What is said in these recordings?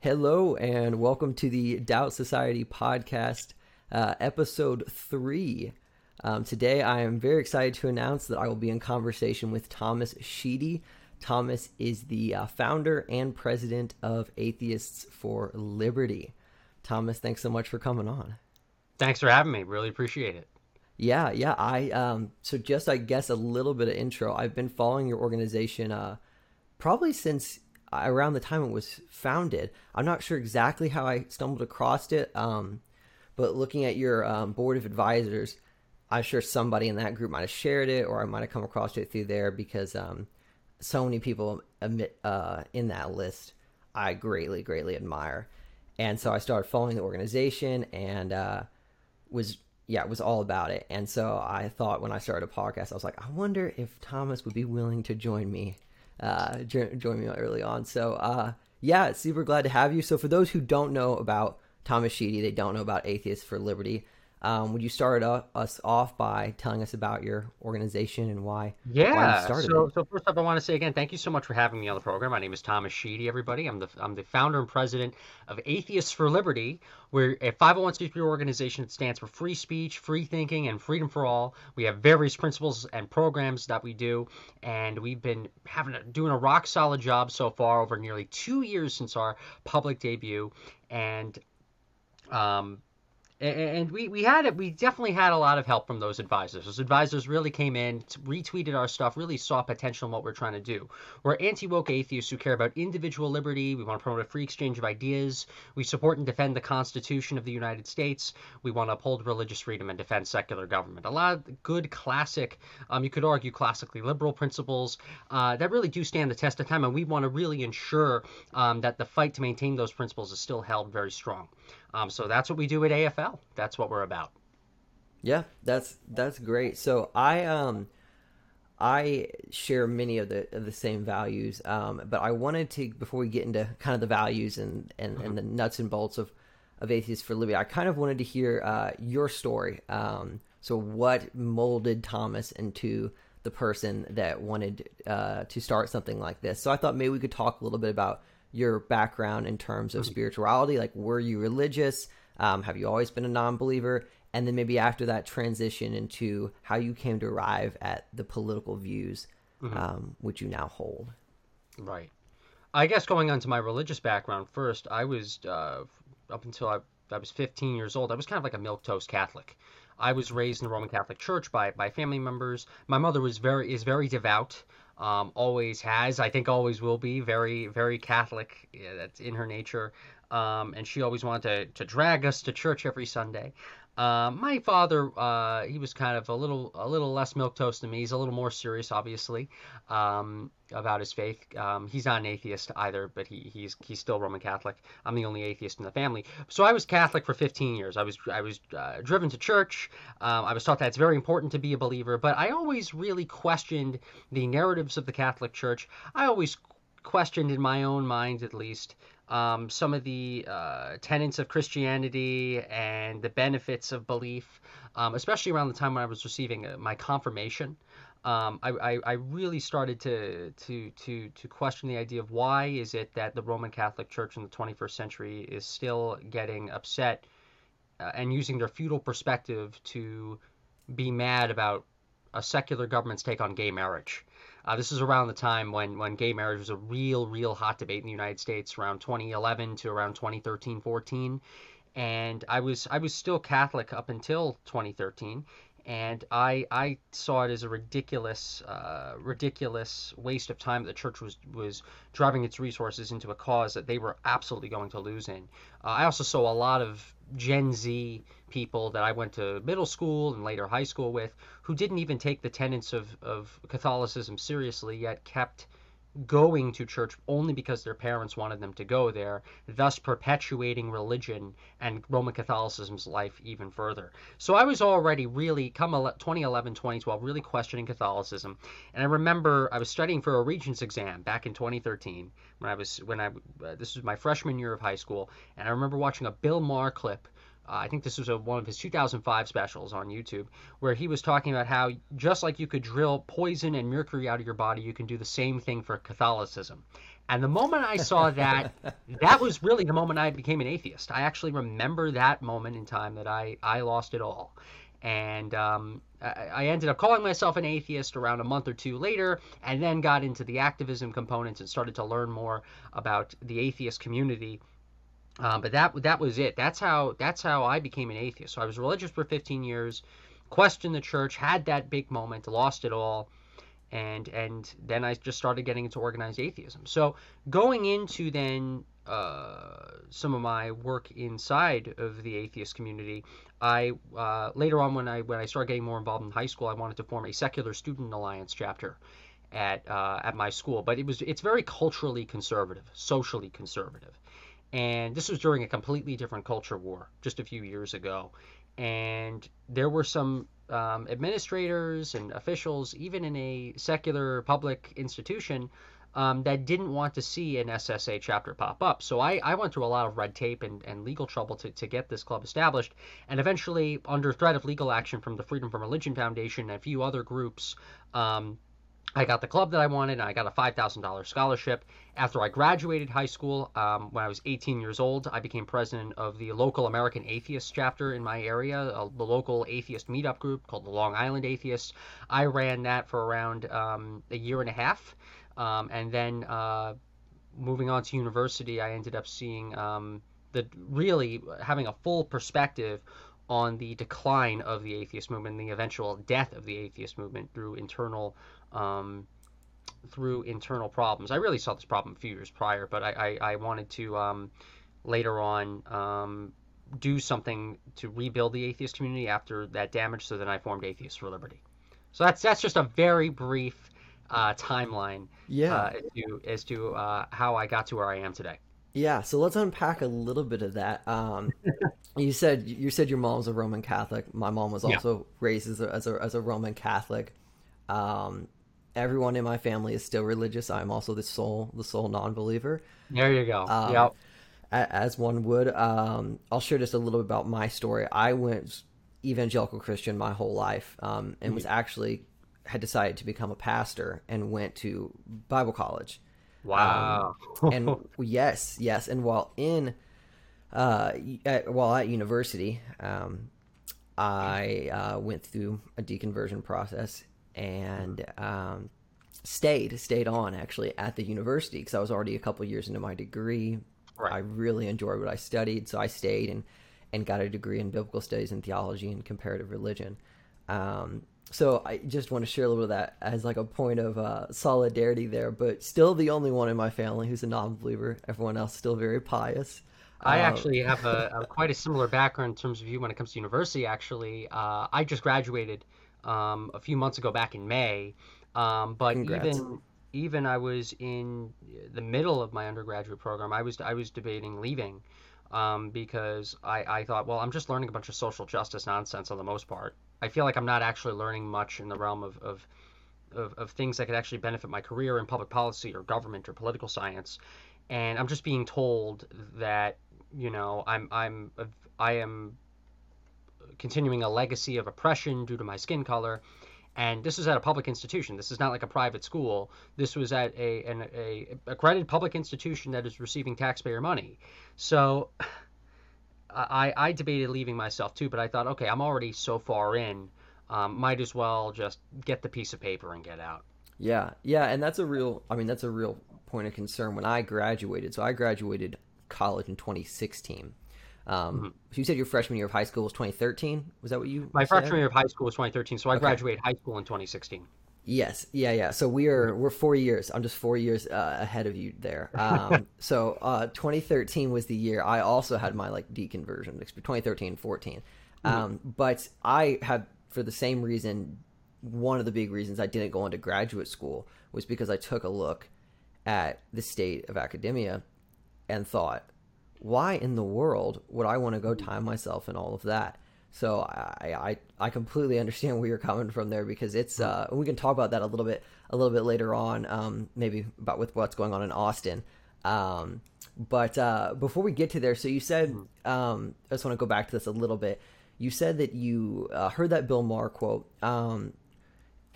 Hello, and welcome to the Doubt Society podcast, uh, episode three. Um, today, I am very excited to announce that I will be in conversation with Thomas Sheedy. Thomas is the uh, founder and president of Atheists for Liberty. Thomas, thanks so much for coming on. Thanks for having me. Really appreciate it. Yeah, yeah. I um so just I guess a little bit of intro. I've been following your organization uh probably since around the time it was founded. I'm not sure exactly how I stumbled across it. Um but looking at your um, board of advisors, I'm sure somebody in that group might have shared it or I might have come across it through there because um so many people admit uh in that list I greatly greatly admire. And so I started following the organization and uh was yeah, it was all about it. And so I thought when I started a podcast, I was like, I wonder if Thomas would be willing to join me, uh, join me early on. So uh, yeah, super glad to have you. So for those who don't know about Thomas Sheedy, they don't know about Atheists for Liberty. Um, would you start uh, us off by telling us about your organization and why? Yeah. Why you started so, it? so first up, I want to say again, thank you so much for having me on the program. My name is Thomas Sheedy. Everybody, I'm the I'm the founder and president of Atheists for Liberty. We're a 501c3 organization that stands for free speech, free thinking, and freedom for all. We have various principles and programs that we do, and we've been having a, doing a rock solid job so far over nearly two years since our public debut, and um, and we, we had it we definitely had a lot of help from those advisors. Those advisors really came in retweeted our stuff really saw potential in what we're trying to do. We're anti-woke atheists who care about individual liberty. We want to promote a free exchange of ideas. We support and defend the constitution of the united states. We want to uphold religious freedom and defend secular government. A lot of good classic um, you could argue classically liberal principles uh, that really do stand the test of time and we want to really ensure um, that the fight to maintain those principles is still held very strong um, so that's what we do at AFL. That's what we're about. Yeah, that's that's great. So I um I share many of the of the same values, um, but I wanted to before we get into kind of the values and and, mm-hmm. and the nuts and bolts of of Atheists for Liberty, I kind of wanted to hear uh, your story. Um, so what molded Thomas into the person that wanted uh, to start something like this? So I thought maybe we could talk a little bit about your background in terms of spirituality. Like, were you religious? Um, have you always been a non-believer? And then maybe after that transition into how you came to arrive at the political views mm-hmm. um, which you now hold. Right. I guess going on to my religious background first, I was uh, up until I, I was 15 years old. I was kind of like a milk toast Catholic. I was raised in the Roman Catholic Church by by family members. My mother was very is very devout. Um, always has, I think, always will be very very Catholic. Yeah, that's in her nature. Um, and she always wanted to, to drag us to church every Sunday. Uh, my father, uh, he was kind of a little a little less milk toast than me. He's a little more serious, obviously, um, about his faith. Um, he's not an atheist either, but he, he's he's still Roman Catholic. I'm the only atheist in the family. So I was Catholic for 15 years. I was I was uh, driven to church. Um, I was taught that it's very important to be a believer, but I always really questioned the narratives of the Catholic Church. I always questioned in my own mind, at least, um, some of the uh, tenets of Christianity and the benefits of belief, um, especially around the time when I was receiving uh, my confirmation. Um, I, I, I, really started to, to, to, to question the idea of why is it that the Roman Catholic Church in the 21st century is still getting upset uh, and using their feudal perspective to be mad about a secular government's take on gay marriage. Uh, this is around the time when, when gay marriage was a real, real hot debate in the United States, around 2011 to around 2013, 14. And I was I was still Catholic up until 2013, and I I saw it as a ridiculous uh, ridiculous waste of time that the church was was driving its resources into a cause that they were absolutely going to lose in. Uh, I also saw a lot of Gen Z people that I went to middle school and later high school with who didn't even take the tenets of, of Catholicism seriously, yet kept going to church only because their parents wanted them to go there, thus perpetuating religion and Roman Catholicism's life even further. So I was already really, come 2011, 2012, really questioning Catholicism. And I remember I was studying for a Regents exam back in 2013 when I was, when I, uh, this was my freshman year of high school. And I remember watching a Bill Maher clip I think this was a, one of his 2005 specials on YouTube, where he was talking about how just like you could drill poison and mercury out of your body, you can do the same thing for Catholicism. And the moment I saw that, that was really the moment I became an atheist. I actually remember that moment in time that I, I lost it all. And um, I, I ended up calling myself an atheist around a month or two later, and then got into the activism components and started to learn more about the atheist community. Um, but that that was it. That's how that's how I became an atheist. So I was religious for 15 years, questioned the church, had that big moment, lost it all, and and then I just started getting into organized atheism. So going into then uh, some of my work inside of the atheist community, I uh, later on when I when I started getting more involved in high school, I wanted to form a secular student alliance chapter at uh, at my school. But it was it's very culturally conservative, socially conservative, and this was during a completely different culture war just a few years ago, and there were some um, administrators and officials, even in a secular public institution, um, that didn't want to see an SSA chapter pop up. So I, I went through a lot of red tape and, and legal trouble to, to get this club established. And eventually, under threat of legal action from the Freedom from Religion Foundation and a few other groups, um, I got the club that I wanted, and I got a $5,000 scholarship. After I graduated high school, um, when I was 18 years old, I became president of the local American Atheist chapter in my area, uh, the local atheist meetup group called the Long Island Atheists. I ran that for around um, a year and a half. Um, and then uh, moving on to university, I ended up seeing um, the really having a full perspective on the decline of the atheist movement, the eventual death of the atheist movement through internal um, through internal problems. I really saw this problem a few years prior, but I, I, I wanted to um, later on um, do something to rebuild the atheist community after that damage. So then I formed Atheists for Liberty. So that's that's just a very brief uh, timeline Yeah. uh, as to, as to uh, how I got to where I am today. Yeah, so let's unpack a little bit of that. Um, you said you said your mom's a Roman Catholic. My mom was Yeah. also raised as a, as a as a Roman Catholic. Um, everyone in my family is still religious. I'm also the sole the sole non-believer, There you go. Um, yep. as one would. Um, I'll share just a little bit about my story. I went evangelical Christian my whole life, um, and was actually had decided to become a pastor and went to Bible college Wow. and yes, yes, and while in, uh, at, while at university, um, I uh, went through a deconversion process and um, stayed stayed on actually at the university because I was already a couple years into my degree. Right. I really enjoyed what I studied, so I stayed and and got a degree in biblical studies and theology and comparative religion. Um, so I just want to share a little bit of that as like a point of uh, solidarity there, but still the only one in my family who's a non-believer. Everyone else still very pious. I Uh, actually have a, a quite a similar background in terms of you when it comes to university. Actually, uh, I just graduated um, a few months ago, back in May. Um, but Congrats. even even I was in the middle of my undergraduate program. I was I was debating leaving um, because I, I thought, well, I'm just learning a bunch of social justice nonsense on the most part. I feel like I'm not actually learning much in the realm of, of of, of things that could actually benefit my career in public policy or government or political science, and I'm just being told that you know I'm I'm I am continuing a legacy of oppression due to my skin color. And this is at a public institution. This is not like a private school. This was at a an a accredited public institution that is receiving taxpayer money. So I, I debated leaving myself too, but I thought, okay, I'm already so far in, um, might as well just get the piece of paper and get out. Yeah, yeah, and that's a real. I mean, that's a real point of concern. When I graduated, so I graduated college in 2016. Um, so you said your freshman year of high school was 2013. Was that what you? My said? freshman year of high school was 2013, so I Okay. graduated high school in 2016. Yes, yeah, yeah. So we are we're four years. I'm just four years uh, ahead of you there. Um, so uh, 2013 was the year I also had my like deconversion. 2013, 14. Um, But I had for the same reason. One of the big reasons I didn't go into graduate school was because I took a look at the state of academia and thought, why in the world would I want to go time myself and all of that? So I, I I completely understand where you're coming from there because it's uh we can talk about that a little bit a little bit later on um maybe about with what's going on in Austin um But uh, before we get to there, so you said um, I just want to go back to this a little bit. You said that you uh, heard that Bill Maher quote, um,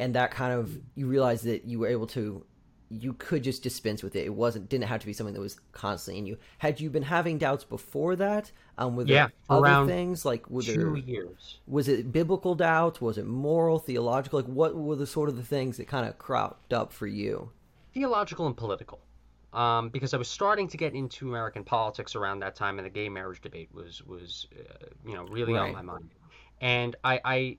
and that kind of you realized that you were able to you could just dispense with it. It wasn't didn't have to be something that was constantly in you. Had you been having doubts before that? Um, were there Yeah, other things like were Two there years. was it biblical doubts? Was it moral, theological? Like what were the sort of the things that kind of cropped up for you? theological and political. Um, because I was starting to get into American politics around that time, and the gay marriage debate was was uh, you know really on my mind. And I, I,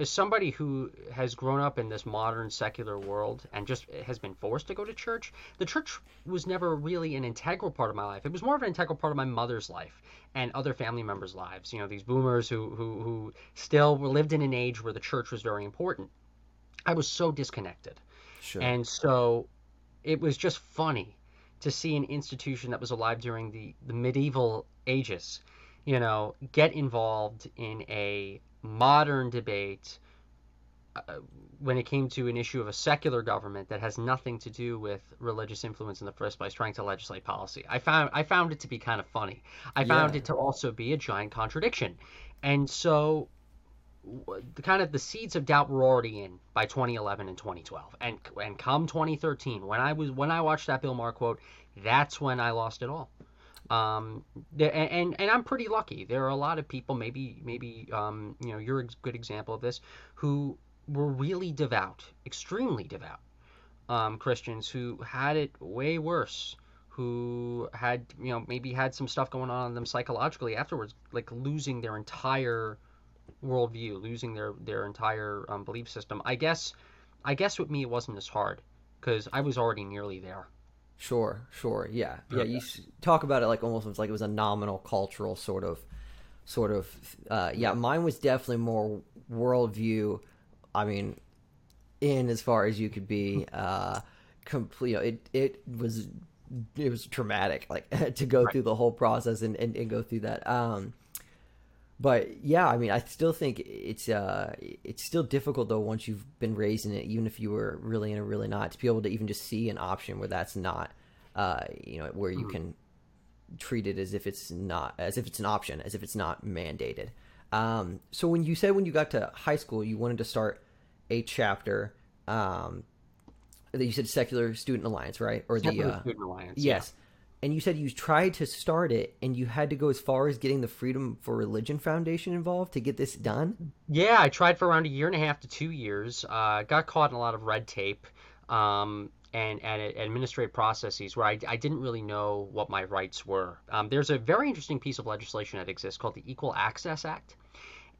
as somebody who has grown up in this modern secular world and just has been forced to go to church, the church was never really an integral part of my life. It was more of an integral part of my mother's life and other family members' lives. You know, these boomers who who who still lived in an age where the church was very important. I was so disconnected. Sure. And so it was just funny to see an institution that was alive during the, the medieval ages, you know, get involved in a modern debate uh, when it came to an issue of a secular government that has nothing to do with religious influence in the first place trying to legislate policy. I found I found it to be kind of funny. I found Yeah. it to also be a giant contradiction. And so the kind of the seeds of doubt were already in by 2011 and 2012 and and come 2013 when i was when i watched that bill maher quote that's when i lost it all um and- and i'm pretty lucky there are a lot of people maybe maybe um you know you're a good example of this who were really devout extremely devout um christians who had it way worse who had you know maybe had some stuff going on in them psychologically afterwards like losing their entire worldview, losing their their entire um, belief system. I guess, I guess with me it wasn't as hard because I was already nearly there. Sure, sure, yeah, yeah. You talk about it like almost as like it was a nominal cultural sort of, sort of. Uh, yeah, mine was definitely more worldview. I mean, in as far as you could be. Uh, complete. You know, it it was it was traumatic, like to go Right. through the whole process and, and, and go through that. Um, but yeah, I mean, I still think it's uh, it's still difficult though once you've been raised in it, even if you were really in or really not, to be able to even just see an option where that's not, uh, you know, where you can treat it as if it's not, as if it's an option, as if it's not mandated. Um, so when you said when you got to high school, you wanted to start a chapter, um, that you said Secular Student Alliance, right? Or the Secular uh, Student Alliance. Yes. And you said you tried to start it and you had to go as far as getting the Freedom for Religion Foundation involved to get this done? Yeah, I tried for around a year and a half to two years. Uh, got caught in a lot of red tape um, and, and administrative processes where I, I didn't really know what my rights were. Um, there's a very interesting piece of legislation that exists called the Equal Access Act.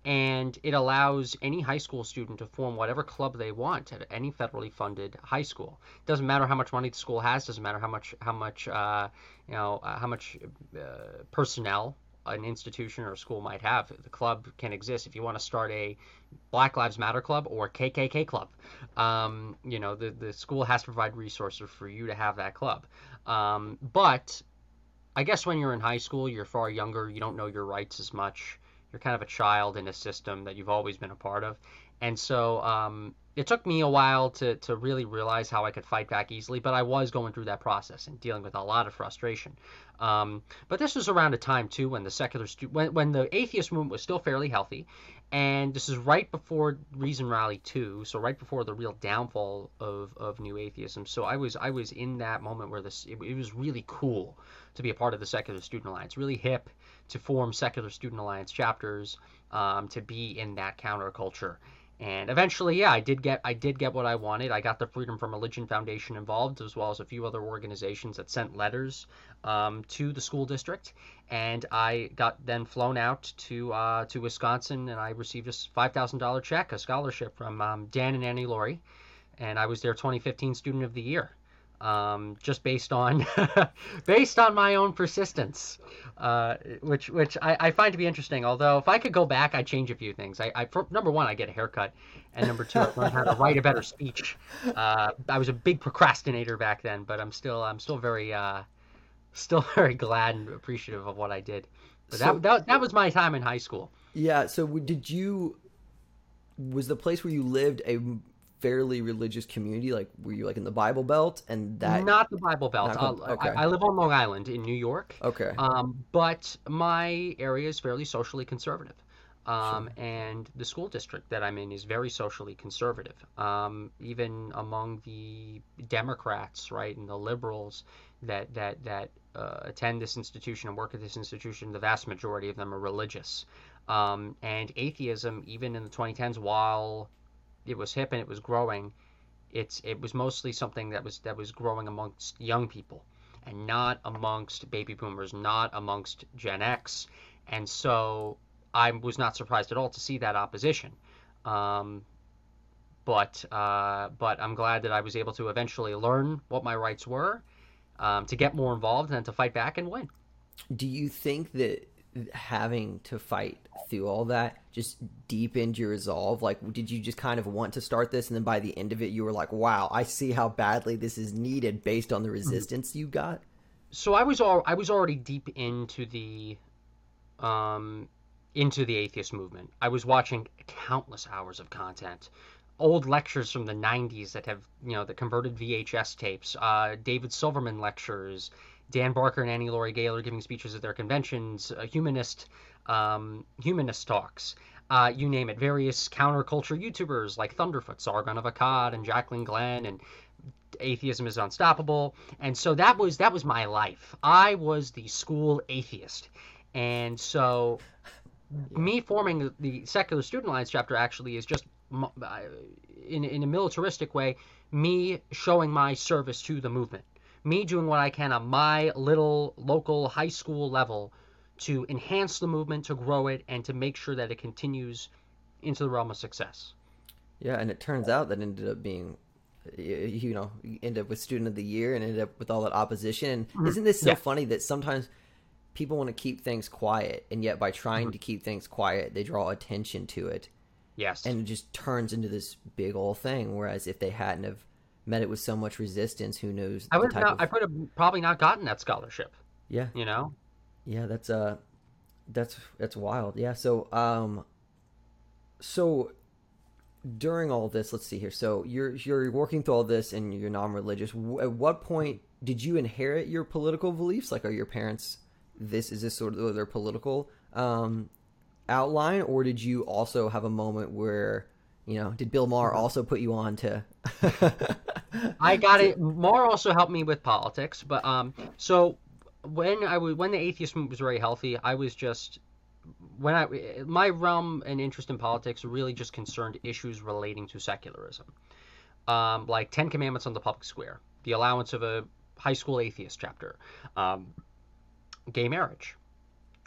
And it allows any high school student to form whatever club they want at any federally funded high school. Doesn't matter how much money the school has. Doesn't matter how much how much uh, you know uh, how much uh, personnel an institution or a school might have. The club can exist if you want to start a Black Lives Matter club or KKK club. Um, you know, the, the school has to provide resources for you to have that club. Um, but I guess when you're in high school, you're far younger, you don't know your rights as much. You're kind of a child in a system that you've always been a part of. And so um, it took me a while to, to really realize how I could fight back easily, but I was going through that process and dealing with a lot of frustration. Um, but this was around a time too when the secular stu- when when the atheist movement was still fairly healthy, and this is right before Reason Rally 2, so right before the real downfall of, of new atheism. So I was I was in that moment where this it, it was really cool to be a part of the Secular Student Alliance, really hip to form Secular Student Alliance chapters, um, to be in that counterculture. And eventually, yeah, I did get I did get what I wanted. I got the Freedom from Religion Foundation involved, as well as a few other organizations that sent letters um, to the school district, and I got then flown out to uh, to Wisconsin, and I received a five thousand dollar check, a scholarship from um, Dan and Annie Laurie, and I was their 2015 Student of the Year, um, just based on based on my own persistence, uh, which which I, I find to be interesting. Although if I could go back, I'd change a few things. I, I for, number one, I get a haircut, and number two, I learned how to write a better speech. Uh, I was a big procrastinator back then, but I'm still I'm still very uh, still very glad and appreciative of what I did. But So- that, that that was my time in high school. Yeah. So did you? Was the place where you lived a fairly religious community? Like, were you like in the Bible Belt and that? Not the Bible Belt. Not, okay. I, I live on Long Island in New York. Okay. Um, but my area is fairly socially conservative. Um, and the school district that I'm in is very socially conservative. Um, even among the Democrats, right, and the liberals that that that uh, attend this institution and work at this institution, the vast majority of them are religious. Um, and atheism, even in the 2010s, while it was hip and it was growing, it's it was mostly something that was that was growing amongst young people and not amongst baby boomers, not amongst Gen X. And so I was not surprised at all to see that opposition. Um, but uh, but I'm glad that I was able to eventually learn what my rights were, um, to get more involved and to fight back and win. Do you think that having to fight through all that just deepened your resolve? Like, did you just kind of want to start this, and then by the end of it, you were like, "Wow, I see how badly this is needed based on the resistance you got." so I was all I was already deep into the um into the atheist movement. I was watching countless hours of content. Old lectures from the 90s that have, you know, the converted VHS tapes, uh, David Silverman lectures, Dan Barker and Annie Laurie Gaylor giving speeches at their conventions, uh, humanist um, humanist talks, uh, you name it. Various counterculture YouTubers like Thunderfoot, Sargon of Akkad, and Jaclyn Glenn, and atheism is unstoppable. And so that was that was my life. I was the school atheist. And so me forming the, the secular student alliance chapter actually is just uh, in, in a militaristic way me showing my service to the movement me doing what i can on my little local high school level to enhance the movement to grow it and to make sure that it continues into the realm of success Yeah, and it turns out that ended up being, you know, end up with student of the year and ended up with all that opposition. And mm-hmm. isn't this so Yeah. funny that sometimes people want to keep things quiet, and yet by trying mm-hmm. to keep things quiet, they draw attention to it, yes and it just turns into this big old thing. Whereas if they hadn't have met it with so much resistance, who knows? i would not, of- i have probably not gotten that scholarship yeah, you know Yeah, that's uh that's that's wild. Yeah, so um so during all this, let's see here. So you're you're working through all this and you're non-religious. At what point did you inherit your political beliefs? Like are your parents this is this sort of their political um outline or did you also have a moment where you know, did Bill Maher also put you on to I got it. Maher also helped me with politics, but um, so when I was when the atheist movement was very healthy, I was just when I my realm and interest in politics really just concerned issues relating to secularism, um, like Ten Commandments on the public square, the allowance of a high school atheist chapter, um, gay marriage,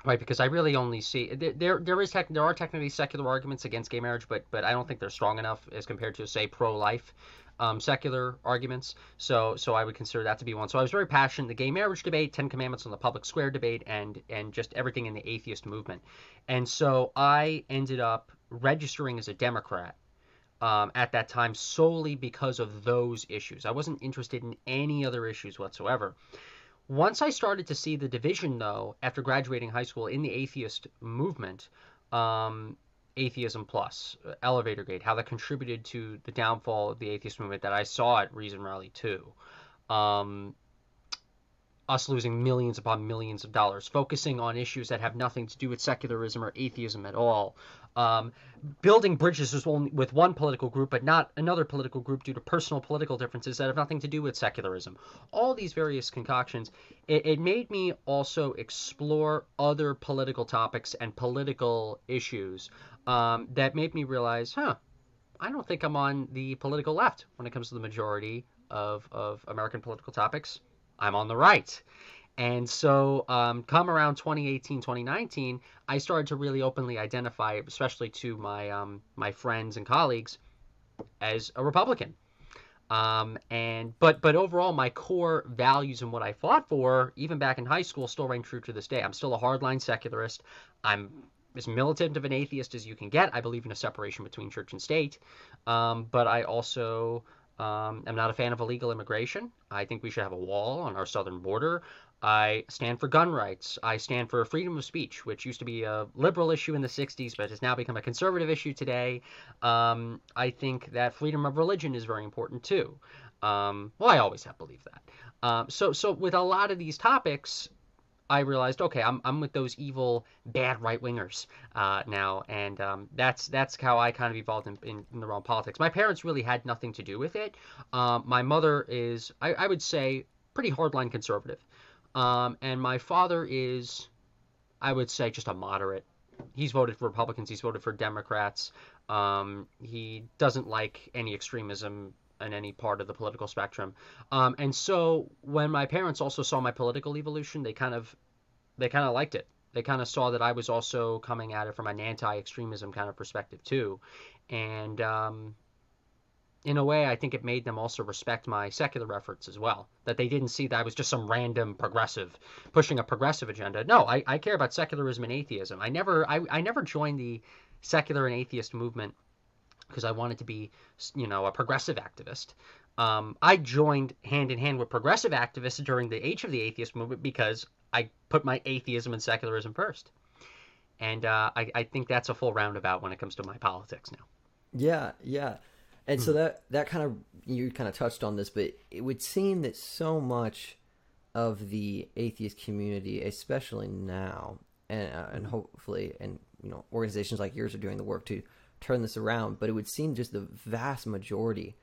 right? Because I really only see there there, is tech, there are technically secular arguments against gay marriage, but but I don't think they're strong enough as compared to say pro life um, secular arguments. So so I would consider that to be one. So I was very passionate the gay marriage debate, Ten Commandments on the public square debate, and and just everything in the atheist movement. And so I ended up registering as a Democrat. Um, at that time, solely because of those issues. I wasn't interested in any other issues whatsoever. Once I started to see the division, though, after graduating high school in the atheist movement, um, Atheism Plus, uh, Elevator Gate, how that contributed to the downfall of the atheist movement that I saw at Reason Rally 2. Um, us losing millions upon millions of dollars, focusing on issues that have nothing to do with secularism or atheism at all. Um, building bridges with one, with one political group, but not another political group due to personal political differences that have nothing to do with secularism. All these various concoctions, it, it made me also explore other political topics and political issues um, that made me realize, huh, I don't think I'm on the political left when it comes to the majority of, of American political topics. I'm on the right. And so, um, come around 2018, 2019, I started to really openly identify, especially to my um, my friends and colleagues, as a Republican. Um, and but but overall, my core values and what I fought for, even back in high school, still reign true to this day. I'm still a hardline secularist. I'm as militant of an atheist as you can get. I believe in a separation between church and state, um, but I also Um, I'm not a fan of illegal immigration. I think we should have a wall on our southern border. I stand for gun rights. I stand for freedom of speech, which used to be a liberal issue in the 60s, but has now become a conservative issue today. Um, I think that freedom of religion is very important too. Um, well, I always have believed that. Um, so, so with a lot of these topics, I realized, okay, I'm, I'm with those evil, bad right wingers uh, now, and um, that's that's how I kind of evolved in, in, in, the realm of politics. My parents really had nothing to do with it. Um, my mother is, I, I, would say, pretty hardline conservative, um, and my father is, I would say, just a moderate. He's voted for Republicans. He's voted for Democrats. Um, he doesn't like any extremism in any part of the political spectrum. Um, and so when my parents also saw my political evolution, they kind of they kind of liked it. They kind of saw that I was also coming at it from an anti-extremism kind of perspective too, and um, in a way, I think it made them also respect my secular efforts as well. That they didn't see that I was just some random progressive pushing a progressive agenda. No, I, I care about secularism and atheism. I never I, I never joined the secular and atheist movement because I wanted to be, you know, a progressive activist. Um, I joined hand in hand with progressive activists during the age of the atheist movement because I put my atheism and secularism first. And uh, I, I think that's a full roundabout when it comes to my politics now. Yeah, yeah. And so hmm. that that kind of you kind of touched on this, but it would seem that so much of the atheist community, especially now, and uh, and hopefully, and you know, organizations like yours are doing the work to turn this around, but it would seem just the vast majority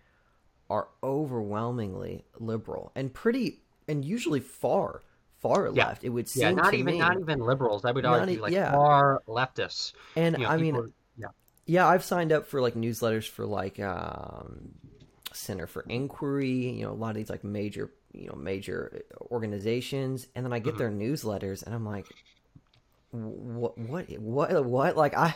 are overwhelmingly liberal and pretty and usually far far yeah. left. It would seem yeah, not even me, not even liberals. I would argue like yeah. far leftists. And you know, I mean, yeah, yeah, I've signed up for like newsletters for like um, Center for Inquiry. You know, a lot of these like major you know major organizations, and then I get mm-hmm. their newsletters, and I'm like, what what what what like i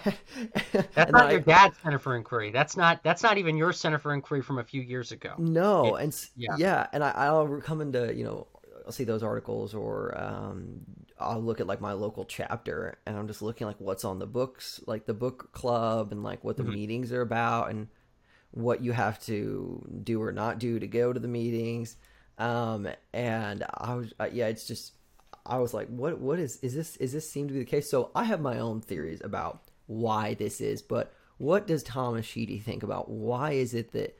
that's not I, your dad's center for inquiry that's not that's not even your center for inquiry from a few years ago no it, and yeah. yeah and I, i'll come into you know i'll see those articles or um i'll look at like my local chapter and i'm just looking like what's on the books like the book club and like what the mm-hmm. meetings are about and what you have to do or not do to go to the meetings um and i was uh, yeah it's just I was like, what what is is this is this seem to be the case? So I have my own theories about why this is, but what does Thomas Sheedy think about why is it that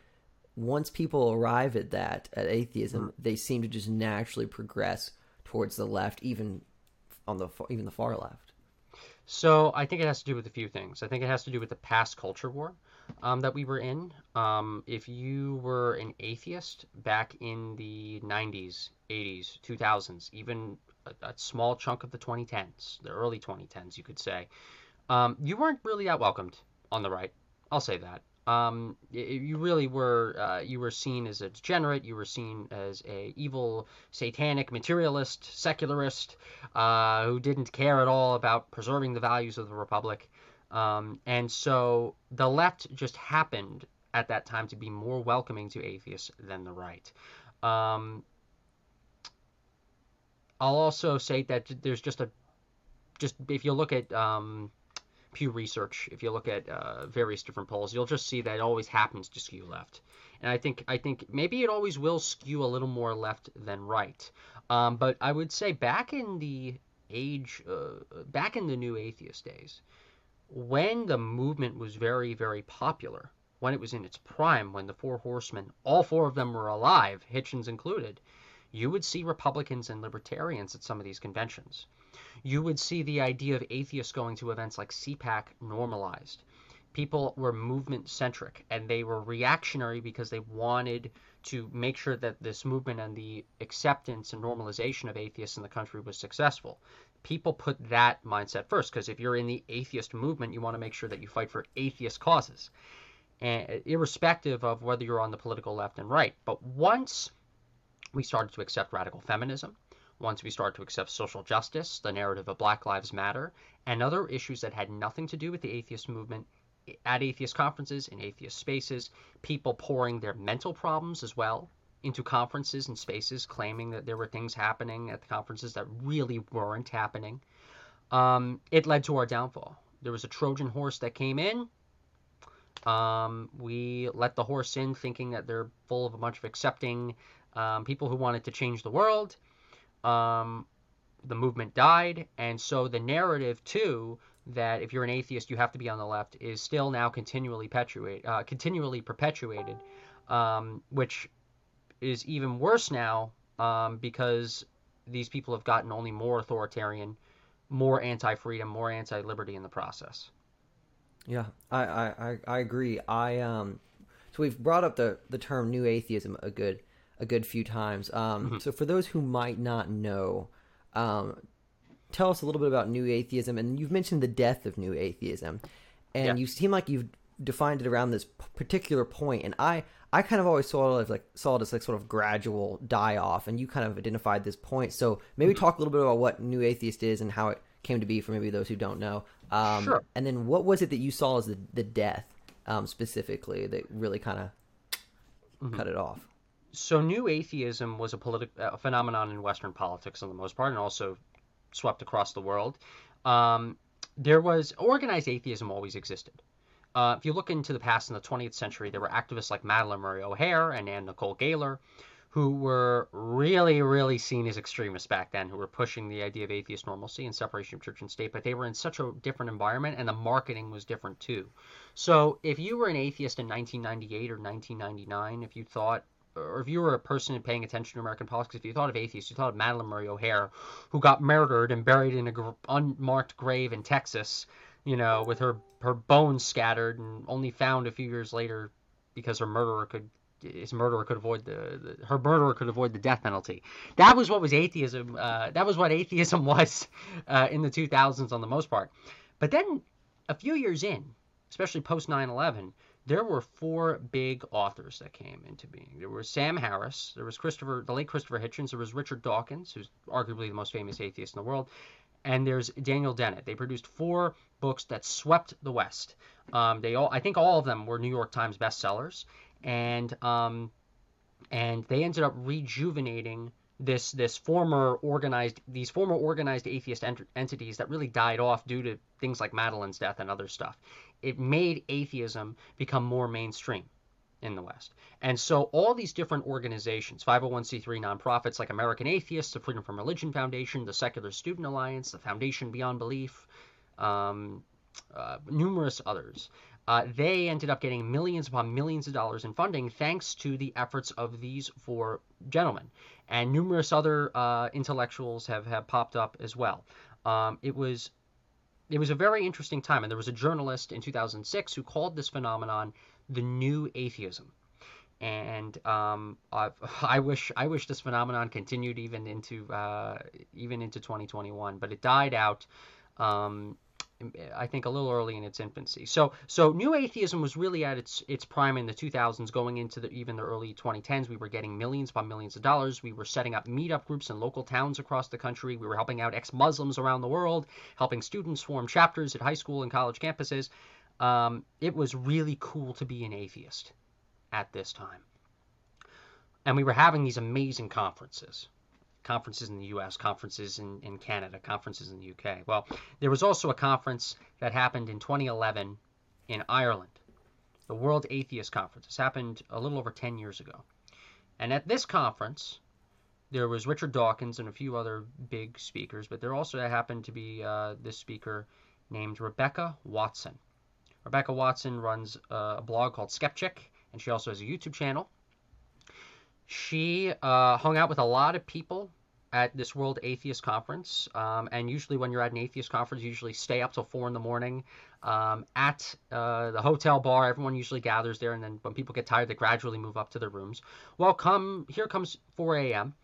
once people arrive at that at atheism, mm. they seem to just naturally progress towards the left, even on the even the far left. So I think it has to do with a few things. I think it has to do with the past culture war um, that we were in. Um, if you were an atheist back in the 90s, 80s, 2000s, even a, a small chunk of the 2010s, the early 2010s, you could say, um, you weren't really that welcomed on the right. I'll say that. Um, you really were uh, you were seen as a degenerate. You were seen as a evil, satanic, materialist, secularist uh, who didn't care at all about preserving the values of the republic. Um, and so the left just happened at that time to be more welcoming to atheists than the right. Um, I'll also say that there's just a just if you look at um, Pew Research, if you look at uh, various different polls, you'll just see that it always happens to skew left. And I think I think maybe it always will skew a little more left than right. Um, but I would say back in the age, uh, back in the New Atheist days, when the movement was very very popular, when it was in its prime, when the Four Horsemen, all four of them were alive, Hitchens included you would see Republicans and libertarians at some of these conventions. You would see the idea of atheists going to events like CPAC normalized. People were movement centric and they were reactionary because they wanted to make sure that this movement and the acceptance and normalization of atheists in the country was successful. People put that mindset first because if you're in the atheist movement, you want to make sure that you fight for atheist causes, and irrespective of whether you're on the political left and right. But once we started to accept radical feminism, once we started to accept social justice, the narrative of Black Lives Matter, and other issues that had nothing to do with the atheist movement at atheist conferences, in atheist spaces, people pouring their mental problems as well into conferences and spaces, claiming that there were things happening at the conferences that really weren't happening. Um, it led to our downfall. There was a Trojan horse that came in, Um, we let the horse in thinking that they're full of a bunch of accepting um, people who wanted to change the world. Um, the movement died, and so the narrative too that if you're an atheist you have to be on the left is still now continually uh, continually perpetuated, um, which is even worse now um, because these people have gotten only more authoritarian, more anti-freedom, more anti-liberty in the process. Yeah, I, I, I agree. I um, so we've brought up the the term new atheism a good a good few times. Um, mm-hmm. so for those who might not know, um, tell us a little bit about new atheism, and you've mentioned the death of new atheism, and yeah. you seem like you've defined it around this particular point. and I I kind of always saw it as like saw it as like sort of gradual die off, and you kind of identified this point. So maybe mm-hmm. talk a little bit about what new atheist is and how it came to be for maybe those who don't know. Um, sure. And then what was it that you saw as the, the death um, specifically that really kind of mm-hmm. cut it off? So new atheism was a politi- phenomenon in Western politics for the most part, and also swept across the world. Um, there was organized atheism always existed. Uh, if you look into the past in the 20th century, there were activists like Madalyn Murray O'Hair and Anne Nicol Gaylor who were really, really seen as extremists back then, who were pushing the idea of atheist normalcy and separation of church and state, but they were in such a different environment and the marketing was different too. So if you were an atheist in 1998 or 1999, if you thought, or if you were a person paying attention to American politics, if you thought of atheists, you thought of Madalyn Murray O'Hair, who got murdered and buried in an unmarked grave in Texas, you know, with her, her bones scattered and only found a few years later because her murderer could his murderer could avoid the, the, her murderer could avoid the death penalty. That was what was atheism. Uh, that was what atheism was uh, in the 2000s on the most part. But then a few years in, especially post 9/11, there were four big authors that came into being. There was Sam Harris, there was Christopher, the late Christopher Hitchens, there was Richard Dawkins, who's arguably the most famous atheist in the world, and there's Daniel Dennett. They produced four books that swept the West. Um, they all, I think, all of them were New York Times bestsellers, and um, and they ended up rejuvenating this this former organized these former organized atheist ent- entities that really died off due to things like Madalyn's death and other stuff. It made atheism become more mainstream in the West. And so all these different organizations, 501c3 nonprofits like American Atheists, the Freedom from Religion Foundation, the Secular Student Alliance, the Foundation Beyond Belief, um, uh, numerous others, uh, they ended up getting millions upon millions of dollars in funding thanks to the efforts of these four gentlemen. And numerous other uh, intellectuals have, have popped up as well. Um, it was it was a very interesting time, and there was a journalist in 2006 who called this phenomenon the new atheism. And um, I wish I wish this phenomenon continued even into uh, even into 2021, but it died out um, I think a little early in its infancy. So so new atheism was really at its its prime in the 2000s, going into the, even the early 2010s. We were getting millions upon millions of dollars. We were setting up meetup groups in local towns across the country. We were helping out ex-Muslims around the world, helping students form chapters at high school and college campuses. Um, it was really cool to be an atheist at this time. And we were having these amazing conferences conferences in the US, conferences in, in Canada, conferences in the UK. Well, there was also a conference that happened in 2011 in Ireland, the World Atheist Conference. This happened a little over 10 years ago. And at this conference, there was Richard Dawkins and a few other big speakers, but there also happened to be uh, this speaker named Rebecca Watson. Rebecca Watson runs a blog called Skepchick, and she also has a YouTube channel she uh, hung out with a lot of people at this World Atheist Conference. Um, and usually, when you're at an atheist conference, you usually stay up till four in the morning um, at uh, the hotel bar. Everyone usually gathers there, and then when people get tired, they gradually move up to their rooms. Well, come here comes 4 a.m.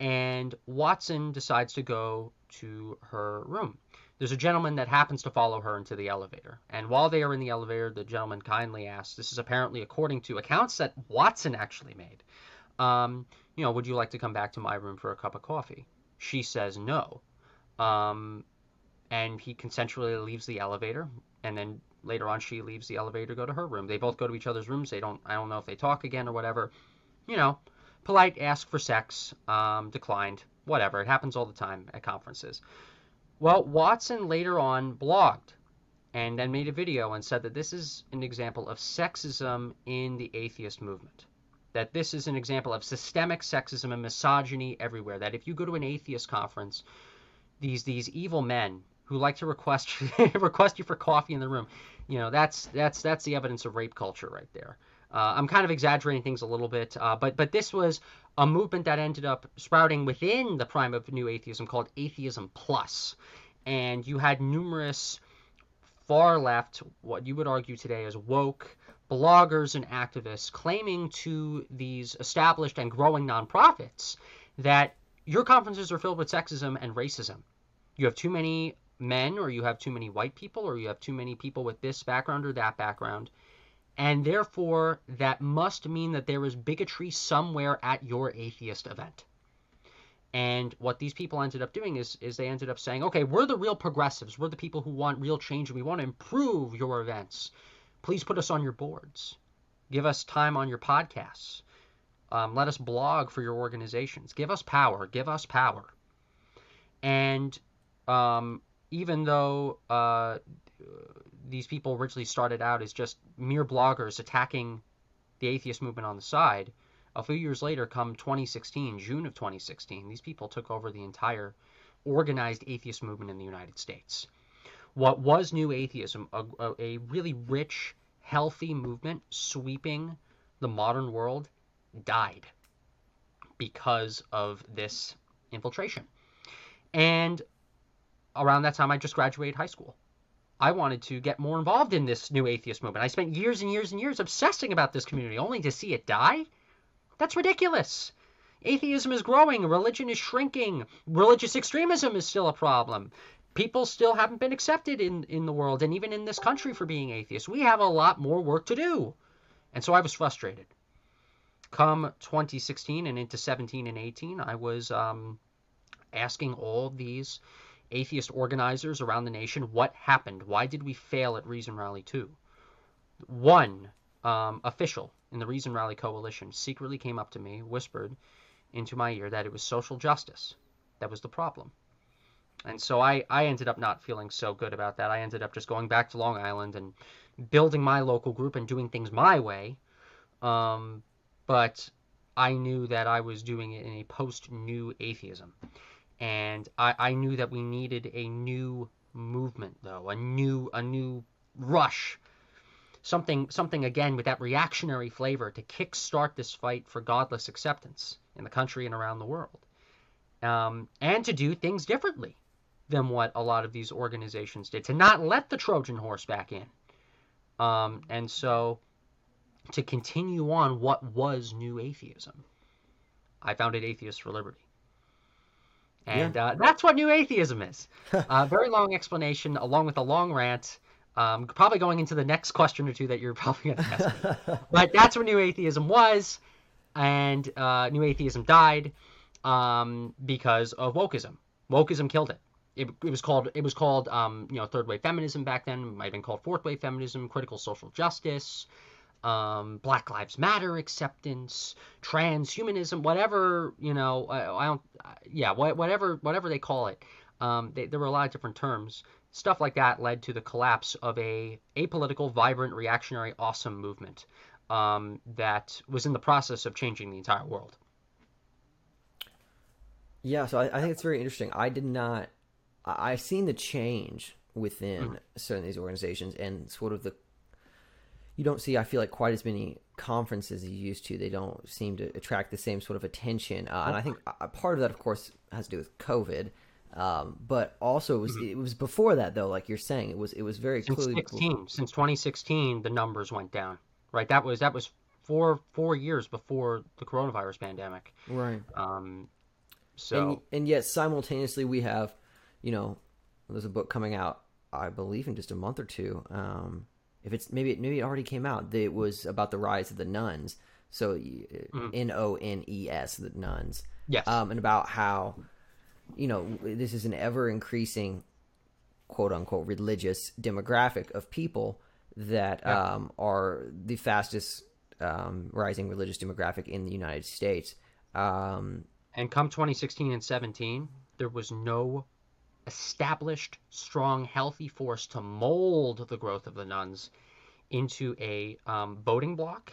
and Watson decides to go to her room. There's a gentleman that happens to follow her into the elevator. And while they are in the elevator, the gentleman kindly asks, this is apparently according to accounts that Watson actually made um, you know, would you like to come back to my room for a cup of coffee? She says no. Um, and he consensually leaves the elevator, and then later on she leaves the elevator to go to her room. They both go to each other's rooms. They don't, I don't know if they talk again or whatever. You know, polite, ask for sex, um, declined, whatever. It happens all the time at conferences. Well, Watson later on blogged and then made a video and said that this is an example of sexism in the atheist movement. That this is an example of systemic sexism and misogyny everywhere. That if you go to an atheist conference, these these evil men who like to request request you for coffee in the room, you know, that's that's that's the evidence of rape culture right there. Uh, I'm kind of exaggerating things a little bit, uh, but but this was a movement that ended up sprouting within the prime of new atheism called Atheism Plus, and you had numerous far left, what you would argue today as woke bloggers and activists claiming to these established and growing nonprofits that your conferences are filled with sexism and racism. You have too many men, or you have too many white people, or you have too many people with this background or that background. And therefore, that must mean that there is bigotry somewhere at your atheist event. And what these people ended up doing is, is they ended up saying, okay, we're the real progressives. We're the people who want real change and we want to improve your events. Please put us on your boards. Give us time on your podcasts. Um, let us blog for your organizations. Give us power. Give us power. And um, even though uh, these people originally started out as just mere bloggers attacking the atheist movement on the side, a few years later, come 2016, June of 2016, these people took over the entire organized atheist movement in the United States. What was New Atheism, a, a, really rich, healthy movement sweeping the modern world, died because of this infiltration. And around that time, I just graduated high school. I wanted to get more involved in this new atheist movement. I spent years and years and years obsessing about this community, only to see it die. That's ridiculous. Atheism is growing, religion is shrinking, religious extremism is still a problem. People still haven't been accepted in, in the world and even in this country for being atheists. We have a lot more work to do. And so I was frustrated. Come 2016 and into 17 and 18, I was um, asking all these atheist organizers around the nation what happened. Why did we fail at Reason Rally 2? One um, official in the Reason Rally Coalition secretly came up to me, whispered into my ear that it was social justice that was the problem. And so I, I ended up not feeling so good about that. I ended up just going back to Long Island and building my local group and doing things my way. Um, but I knew that I was doing it in a post new atheism and I, I knew that we needed a new movement though a new a new rush something something again with that reactionary flavor to kickstart this fight for godless acceptance in the country and around the world um, and to do things differently than what a lot of these organizations did to not let the trojan horse back in um, and so to continue on what was new atheism i founded atheists for liberty and yeah. uh, that's what New Atheism is. uh, very long explanation, along with a long rant. Um, probably going into the next question or two that you're probably going to ask me. but that's what New Atheism was, and uh, New Atheism died um, because of wokeism. Wokeism killed it. It, it was called it was called um, you know third wave feminism back then. It might have been called fourth wave feminism, critical social justice um, Black Lives Matter acceptance, transhumanism, whatever you know. I, I don't, yeah, whatever whatever they call it. Um, they, there were a lot of different terms. Stuff like that led to the collapse of a apolitical, vibrant, reactionary, awesome movement um, that was in the process of changing the entire world. Yeah, so I, I think it's very interesting. I did not. I've seen the change within mm-hmm. certain of these organizations and sort of the you don't see, I feel like, quite as many conferences as you used to. They don't seem to attract the same sort of attention. Uh, and I think a part of that, of course, has to do with COVID. Um, but also, it was mm-hmm. it was before that though. Like you're saying, it was it was very since clearly 16, since 2016, the numbers went down. Right, that was that was four four years before the coronavirus pandemic. Right. Um, so and, and yet simultaneously we have, you know, there's a book coming out, I believe, in just a month or two. Um, if it's maybe maybe it already came out. It was about the rise of the nones. So mm. N O N E S, the nones. Yes. Um, and about how, you know, this is an ever increasing, quote unquote, religious demographic of people that yeah. um, are the fastest um, rising religious demographic in the United States. Um, and come 2016 and 17, there was no established, strong, healthy force to mold the growth of the nones into a um, voting bloc,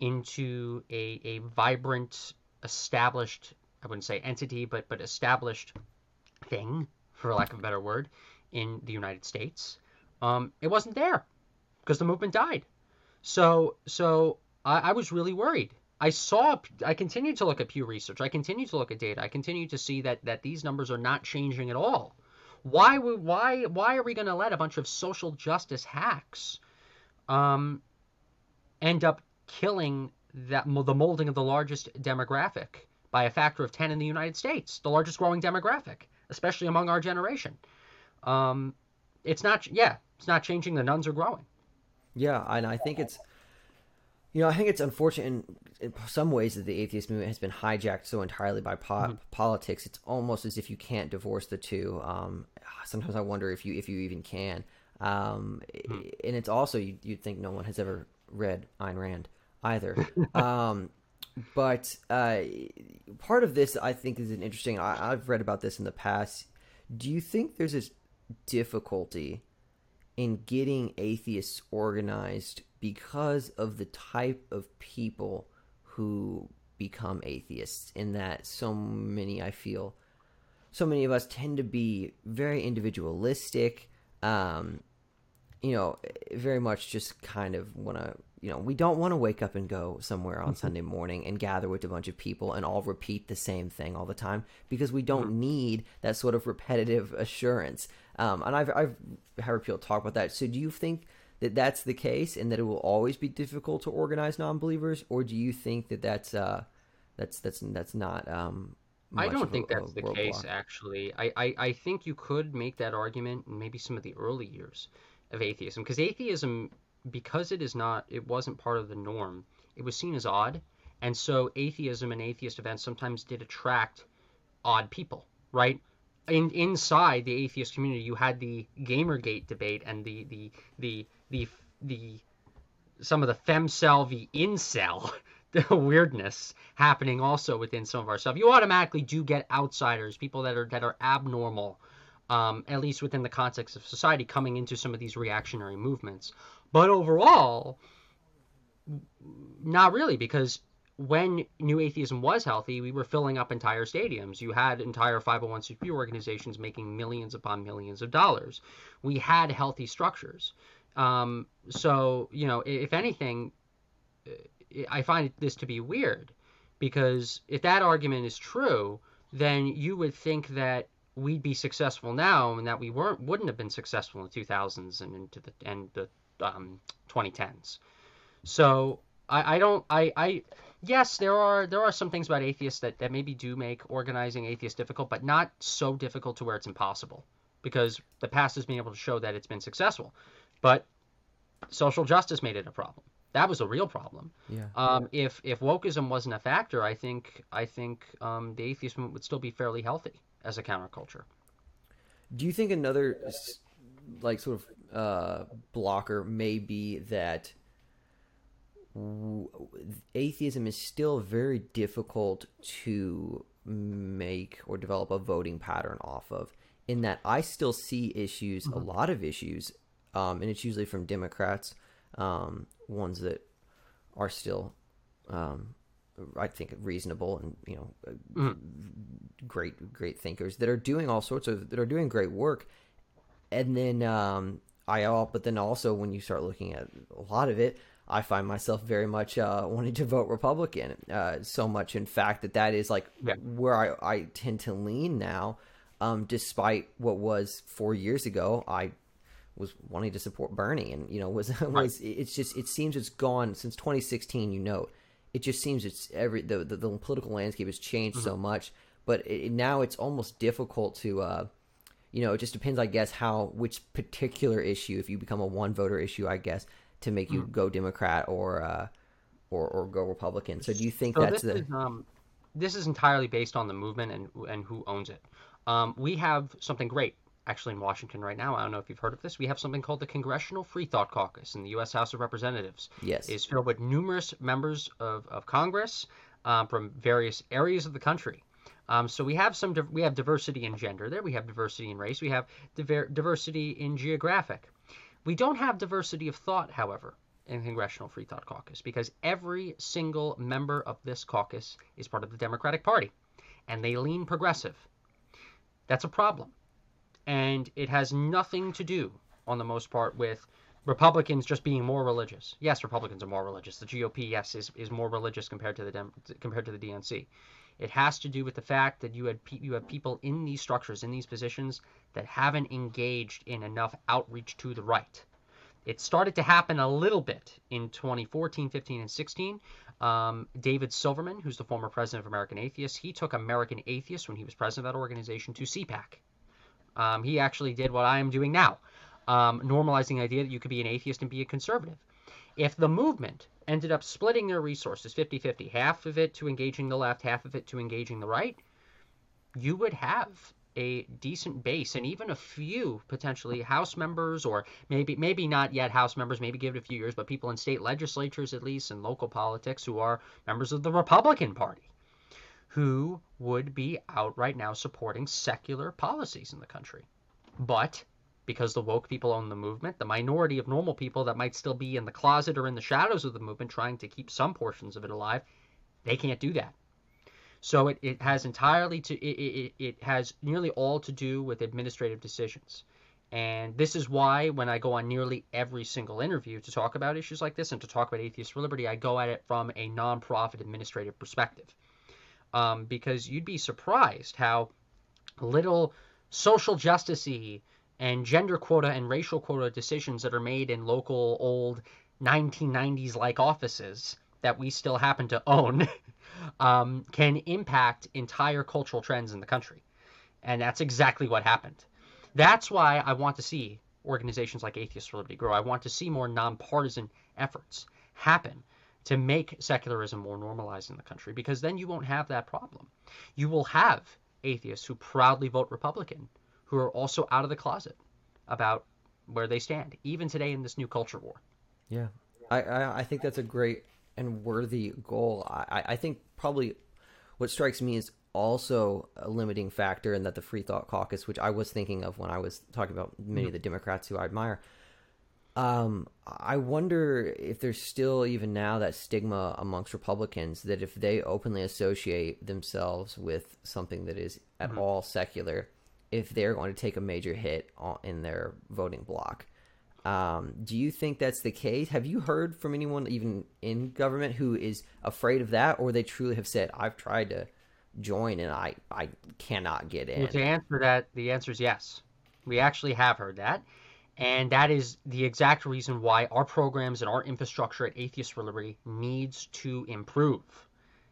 into a, a vibrant, established, I wouldn't say entity, but, but established thing, for lack of a better word, in the United States. Um, it wasn't there because the movement died. So, so I, I was really worried. I saw, I continued to look at Pew Research. I continued to look at data. I continued to see that that these numbers are not changing at all. Why why why are we going to let a bunch of social justice hacks um, end up killing that the molding of the largest demographic by a factor of 10 in the United States, the largest growing demographic, especially among our generation. Um, it's not, yeah, it's not changing. The nones are growing. Yeah, and I think it's, you know, I think it's unfortunate in, in some ways that the atheist movement has been hijacked so entirely by po- mm-hmm. politics. It's almost as if you can't divorce the two. Um, sometimes I wonder if you if you even can. Um, hmm. And it's also you, would think no one has ever read Ayn Rand either. um, but uh, part of this I think is an interesting. I, I've read about this in the past. Do you think there's this difficulty in getting atheists organized because of the type of people who become atheists? In that so many, I feel, so many of us tend to be very individualistic. Um, you know, very much just kind of want to, you know, we don't want to wake up and go somewhere on mm-hmm. Sunday morning and gather with a bunch of people and all repeat the same thing all the time because we don't mm-hmm. need that sort of repetitive assurance. Um, and I've, I've heard people talk about that. So do you think that that's the case and that it will always be difficult to organize non-believers or do you think that that's, uh, that's, that's, that's not, um, I don't think a, that's a the case, block. actually. I, I, I think you could make that argument in maybe some of the early years of atheism because atheism because it is not it wasn't part of the norm it was seen as odd and so atheism and atheist events sometimes did attract odd people right in inside the atheist community you had the gamergate debate and the the the the the some of the femcel the incel weirdness happening also within some of our stuff you automatically do get outsiders people that are that are abnormal um, at least within the context of society, coming into some of these reactionary movements. But overall, not really, because when New Atheism was healthy, we were filling up entire stadiums. You had entire 501c3 organizations making millions upon millions of dollars. We had healthy structures. Um, so, you know, if anything, I find this to be weird because if that argument is true, then you would think that we'd be successful now and that we weren't wouldn't have been successful in the 2000s and into the and the um, 2010s. So I, I don't I, I yes there are there are some things about atheists that, that maybe do make organizing atheists difficult, but not so difficult to where it's impossible because the past has been able to show that it's been successful. But social justice made it a problem. That was a real problem. Yeah. Um, if if wokeism wasn't a factor, I think I think um, the atheist movement would still be fairly healthy as a counterculture. Do you think another like sort of uh, blocker may be that atheism is still very difficult to make or develop a voting pattern off of? In that, I still see issues, mm-hmm. a lot of issues, um, and it's usually from Democrats, um, ones that are still um, I think reasonable and you know mm. great great thinkers that are doing all sorts of that are doing great work and then um I all but then also when you start looking at a lot of it I find myself very much uh, wanting to vote Republican uh, so much in fact that that is like yeah. where I, I tend to lean now um, despite what was four years ago I was wanting to support Bernie and you know was was right. it's just it seems it's gone since 2016 you know it just seems it's every the the, the political landscape has changed mm-hmm. so much, but it, now it's almost difficult to. Uh, you know, it just depends, I guess, how which particular issue. If you become a one voter issue, I guess, to make you mm-hmm. go Democrat or uh, or or go Republican. So, do you think so that's the? Is, um, this is entirely based on the movement and and who owns it. Um, we have something great actually in Washington right now. I don't know if you've heard of this. We have something called the Congressional Free Thought Caucus in the U.S. House of Representatives. Yes, it's filled with numerous members of, of Congress um, from various areas of the country. Um, so we have some we have diversity in gender there. We have diversity in race. We have diver- diversity in geographic. We don't have diversity of thought, however, in Congressional Free Thought Caucus because every single member of this caucus is part of the Democratic Party, and they lean progressive. That's a problem, and it has nothing to do, on the most part, with Republicans just being more religious. Yes, Republicans are more religious. The GOP, yes, is, is more religious compared to the Dem- compared to the DNC. It has to do with the fact that you had pe- you have people in these structures, in these positions, that haven't engaged in enough outreach to the right. It started to happen a little bit in 2014, 15, and 16. Um, David Silverman, who's the former president of American Atheists, he took American Atheists when he was president of that organization to CPAC. Um, he actually did what I am doing now, um, normalizing the idea that you could be an atheist and be a conservative. If the movement ended up splitting their resources 50 50, half of it to engaging the left, half of it to engaging the right, you would have a decent base and even a few potentially house members or maybe maybe not yet house members maybe give it a few years but people in state legislatures at least and local politics who are members of the republican party who would be out right now supporting secular policies in the country but because the woke people own the movement the minority of normal people that might still be in the closet or in the shadows of the movement trying to keep some portions of it alive they can't do that so it, it has entirely to it, it, it has nearly all to do with administrative decisions. And this is why when I go on nearly every single interview to talk about issues like this and to talk about Atheists for Liberty, I go at it from a nonprofit administrative perspective. Um, because you'd be surprised how little social justicey and gender quota and racial quota decisions that are made in local old 1990s like offices that we still happen to own um, can impact entire cultural trends in the country. And that's exactly what happened. That's why I want to see organizations like Atheists for Liberty grow. I want to see more nonpartisan efforts happen to make secularism more normalized in the country because then you won't have that problem. You will have atheists who proudly vote Republican who are also out of the closet about where they stand, even today in this new culture war. Yeah, I, I, I think that's a great and worthy goal. I, I think probably what strikes me is also a limiting factor in that the Free Thought Caucus, which I was thinking of when I was talking about many of mm-hmm. the Democrats who I admire, um, I wonder if there's still even now that stigma amongst Republicans that if they openly associate themselves with something that is at mm-hmm. all secular, if they're going to take a major hit in their voting block. Um, do you think that's the case? Have you heard from anyone, even in government, who is afraid of that, or they truly have said, "I've tried to join and I I cannot get in"? Well, to answer that, the answer is yes. We actually have heard that, and that is the exact reason why our programs and our infrastructure at Atheists for Liberty needs to improve.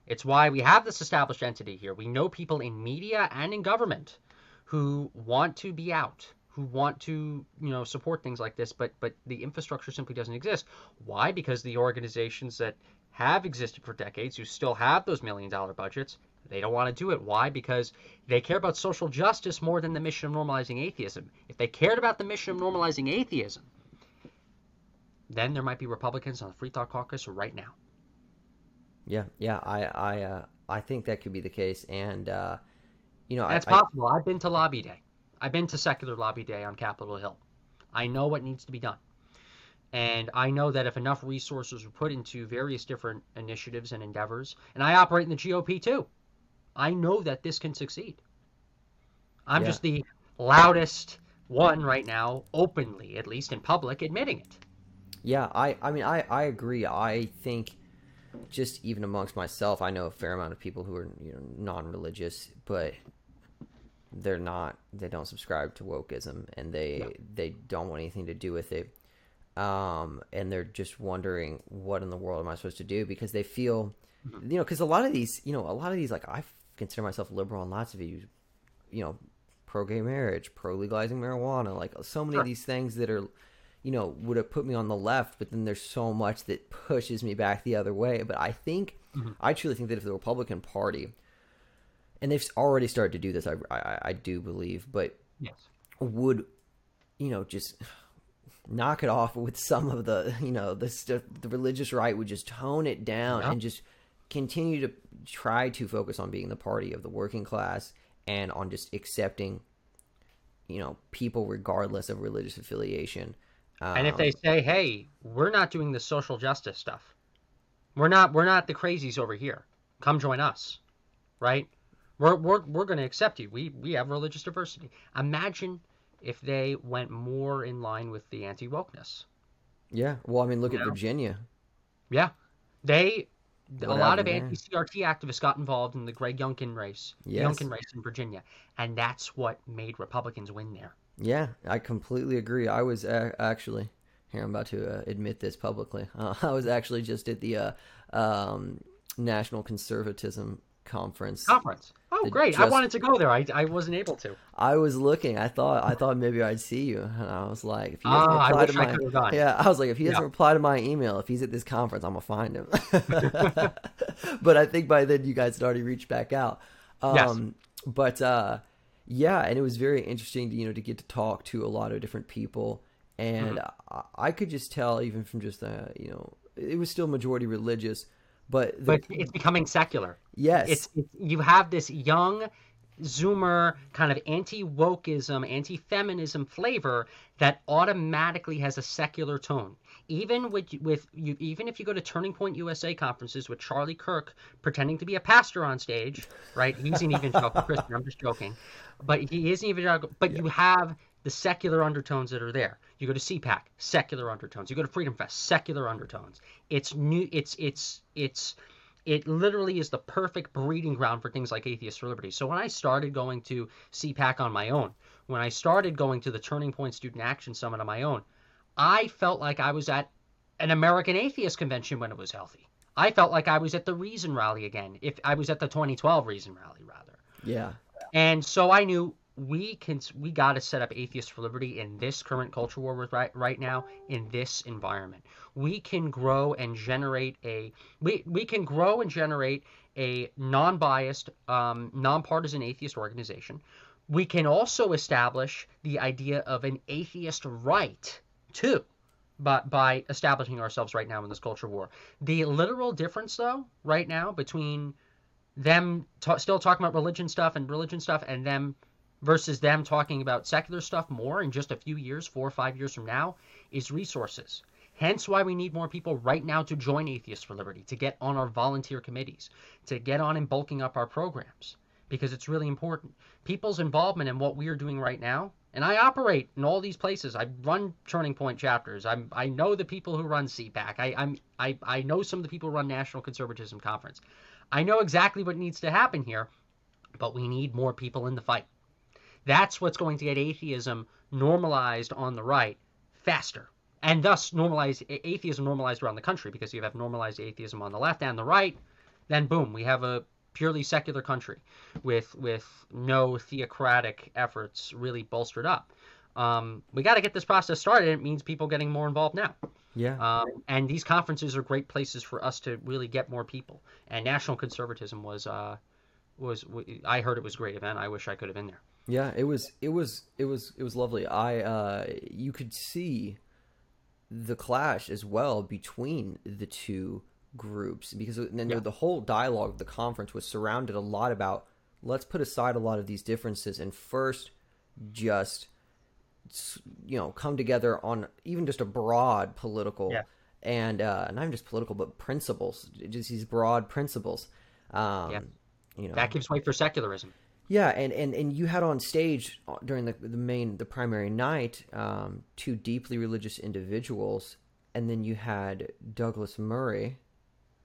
It's why we have this established entity here. We know people in media and in government who want to be out who want to you know support things like this but but the infrastructure simply doesn't exist why because the organizations that have existed for decades who still have those million dollar budgets they don't want to do it. Why? Because they care about social justice more than the mission of normalizing atheism. If they cared about the mission of normalizing atheism then there might be republicans on the free thought caucus right now. Yeah yeah i i uh, i think that could be the case and uh you know that's I, possible. I, i've been to lobby day. I've been to Secular Lobby Day on Capitol Hill. I know what needs to be done. And I know that if enough resources were put into various different initiatives and endeavors, and I operate in the GOP too, I know that this can succeed. I'm yeah. just the loudest one right now, openly, at least in public, admitting it. Yeah, I, I mean, I, I agree. I think just even amongst myself, I know a fair amount of people who are you know non-religious, but they're not they don't subscribe to wokeism and they yeah. they don't want anything to do with it um and they're just wondering what in the world am i supposed to do because they feel mm-hmm. you know because a lot of these you know a lot of these like i consider myself liberal on lots of views you know pro gay marriage pro legalizing marijuana like so many sure. of these things that are you know would have put me on the left but then there's so much that pushes me back the other way but i think mm-hmm. i truly think that if the republican party and they've already started to do this. I, I, I do believe, but yes. would you know just knock it off with some of the you know the the religious right would just tone it down and just continue to try to focus on being the party of the working class and on just accepting, you know, people regardless of religious affiliation. Um, and if they say, "Hey, we're not doing the social justice stuff. We're not we're not the crazies over here. Come join us." Right? We're we're we're going to accept you. We we have religious diversity. Imagine if they went more in line with the anti-wokeness. Yeah. Well, I mean, look you at know? Virginia. Yeah. They a lot of anti-CRT activists got involved in the Greg Youngkin race, yes. Youngkin race in Virginia, and that's what made Republicans win there. Yeah, I completely agree. I was uh, actually here. I'm about to uh, admit this publicly. Uh, I was actually just at the uh, um, National Conservatism Conference. Conference. Oh, great! Just, I wanted to go there. I, I wasn't able to. I was looking. I thought I thought maybe I'd see you, and I was like, if he doesn't uh, reply to my yeah, I was like, if he doesn't yeah. reply to my email, if he's at this conference, I'm gonna find him. but I think by then you guys had already reached back out. Um, yes. But uh, yeah, and it was very interesting, to, you know, to get to talk to a lot of different people, and mm-hmm. I, I, could just tell, even from just the, you know, it was still majority religious but the, but it's becoming secular. Yes, it's, it's you have this young Zoomer kind of anti wokeism, anti feminism flavor that automatically has a secular tone. Even with with you, even if you go to Turning Point USA conferences with Charlie Kirk pretending to be a pastor on stage, right? He's an evangelical Christian. I'm just joking, but he is an evangelical. But yeah. you have the secular undertones that are there. You go to CPAC, secular undertones. You go to Freedom Fest, secular undertones. It's new. It's it's it's it literally is the perfect breeding ground for things like Atheists for Liberty. So when I started going to CPAC on my own, when I started going to the Turning Point Student Action Summit on my own, I felt like I was at an American Atheist Convention when it was healthy. I felt like I was at the Reason Rally again. If I was at the 2012 Reason Rally, rather. Yeah. And so I knew we can we got to set up atheists for liberty in this current culture war with right right now in this environment. We can grow and generate a we we can grow and generate a non-biased um, non-partisan atheist organization. We can also establish the idea of an atheist right too but by establishing ourselves right now in this culture war. The literal difference though right now between them t- still talking about religion stuff and religion stuff and them versus them talking about secular stuff more in just a few years, four or five years from now, is resources. Hence why we need more people right now to join Atheists for Liberty, to get on our volunteer committees, to get on and bulking up our programs, because it's really important. People's involvement in what we are doing right now, and I operate in all these places. I run Turning Point chapters. I'm, I know the people who run CPAC. I, I'm, I, I know some of the people who run National Conservatism Conference. I know exactly what needs to happen here, but we need more people in the fight. That's what's going to get atheism normalized on the right faster. And thus normalize atheism normalized around the country because you have normalized atheism on the left and the right, then boom, we have a purely secular country with with no theocratic efforts really bolstered up. Um, we got to get this process started. It means people getting more involved now. Yeah. Um, and these conferences are great places for us to really get more people. And national conservatism was uh, was I heard it was a great event. I wish I could have been there. Yeah, it was it was it was it was lovely. I uh you could see the clash as well between the two groups because then yeah. the whole dialogue of the conference was surrounded a lot about let's put aside a lot of these differences and first just you know come together on even just a broad political yeah. and uh not even just political but principles just these broad principles um yeah. you know that gives way for secularism yeah, and, and, and you had on stage uh, during the the main the primary night um, two deeply religious individuals, and then you had Douglas Murray,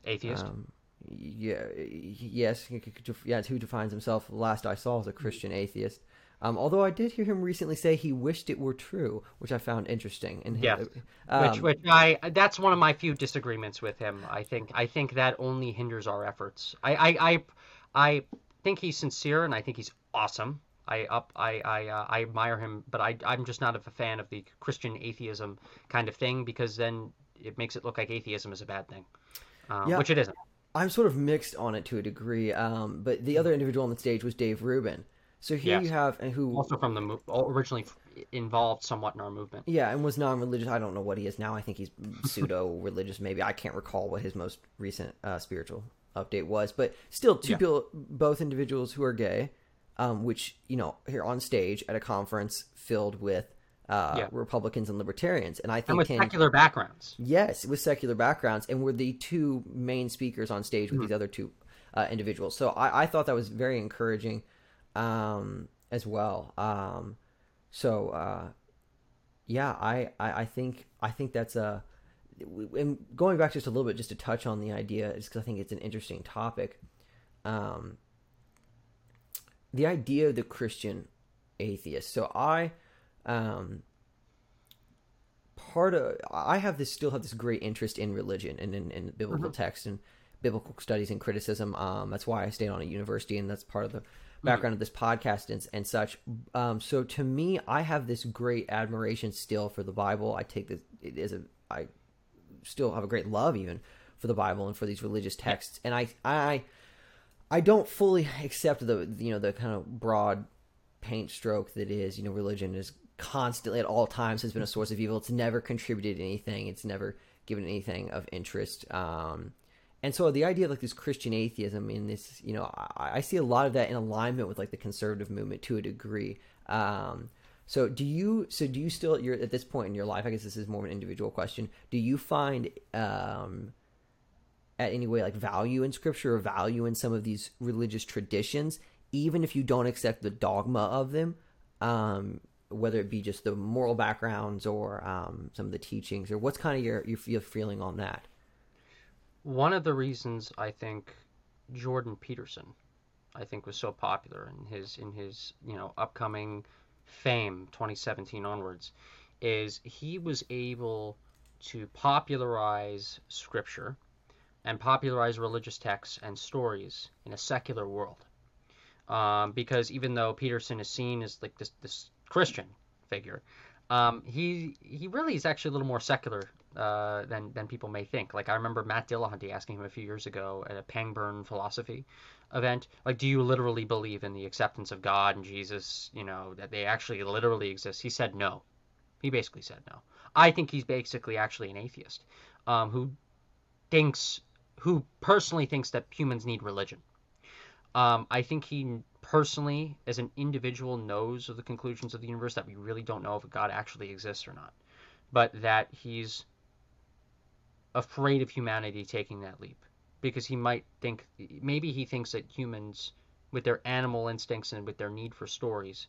atheist. Um, yeah, yes, yeah, who defines himself. Last I saw as a Christian atheist. Um, although I did hear him recently say he wished it were true, which I found interesting. And yeah, um, which which I that's one of my few disagreements with him. I think I think that only hinders our efforts. I I I, I think he's sincere and I think he's awesome. I up I I, uh, I admire him, but I I'm just not a fan of the Christian atheism kind of thing because then it makes it look like atheism is a bad thing, uh, yeah, which it isn't. I'm sort of mixed on it to a degree, um, but the other individual on the stage was Dave Rubin. So here yes. you have and who also from the originally involved somewhat in our movement. Yeah, and was non-religious. I don't know what he is now. I think he's pseudo-religious. Maybe I can't recall what his most recent uh, spiritual update was, but still, two Yeah. people, both individuals who are gay, um, which you know here on stage at a conference filled with uh, Yeah. Republicans and libertarians, and I think and with can- secular backgrounds. Yes, with secular backgrounds, and were the two main speakers on stage with these other two uh, individuals. So I, I thought that was very encouraging um, as well. Um, so uh, yeah, I, I, I think I think that's a. And going back just a little bit, just to touch on the idea, just because I think it's an interesting topic. Um, the idea of the Christian atheist. So I, um, part of I have this still have this great interest in religion and in, in biblical text and biblical studies and criticism. Um, that's why I stayed on a university, and that's part of the background of this podcast and, and such. Um, so to me, I have this great admiration still for the Bible. I take this it is a I still have a great love even for the Bible and for these religious texts, and I I I don't fully accept the you know the kind of broad paint stroke that is you know religion is constantly at all times has been a source of evil. It's never contributed anything. It's never given anything of interest. Um, and so the idea of like this Christian atheism in this, you know, I, I see a lot of that in alignment with like the conservative movement to a degree. Um, so do you? So do you still? You're at this point in your life. I guess this is more of an individual question. Do you find um, at any way like value in scripture or value in some of these religious traditions, even if you don't accept the dogma of them? Um, whether it be just the moral backgrounds or um, some of the teachings, or what's kind of your your feeling on that? One of the reasons I think Jordan Peterson, I think, was so popular in his in his you know upcoming fame 2017 onwards, is he was able to popularize scripture and popularize religious texts and stories in a secular world. Um, because even though Peterson is seen as like this this Christian figure, um, he he really is actually a little more secular uh, than than people may think. Like I remember Matt Dillahunty asking him a few years ago at a Pangburn philosophy event, like, do you literally believe in the acceptance of God and Jesus? You know that they actually literally exist. He said no. He basically said no. I think he's basically actually an atheist um, who thinks who personally thinks that humans need religion. Um, I think he personally, as an individual, knows of the conclusions of the universe that we really don't know if God actually exists or not, but that he's afraid of humanity taking that leap because he might think maybe he thinks that humans, with their animal instincts and with their need for stories,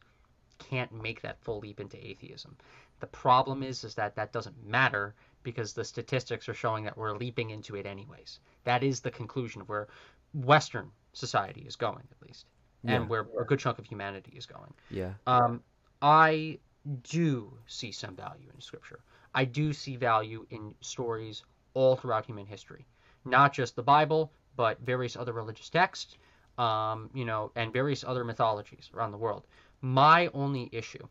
can't make that full leap into atheism. The problem is, is that that doesn't matter because the statistics are showing that we're leaping into it anyways. That is the conclusion of where Western society is going, at least, and where a good chunk of humanity is going. Yeah. Um, I do see some value in scripture. I do see value in stories all throughout human history, not just the Bible, but various other religious texts, um, you know, and various other mythologies around the world. My only issue,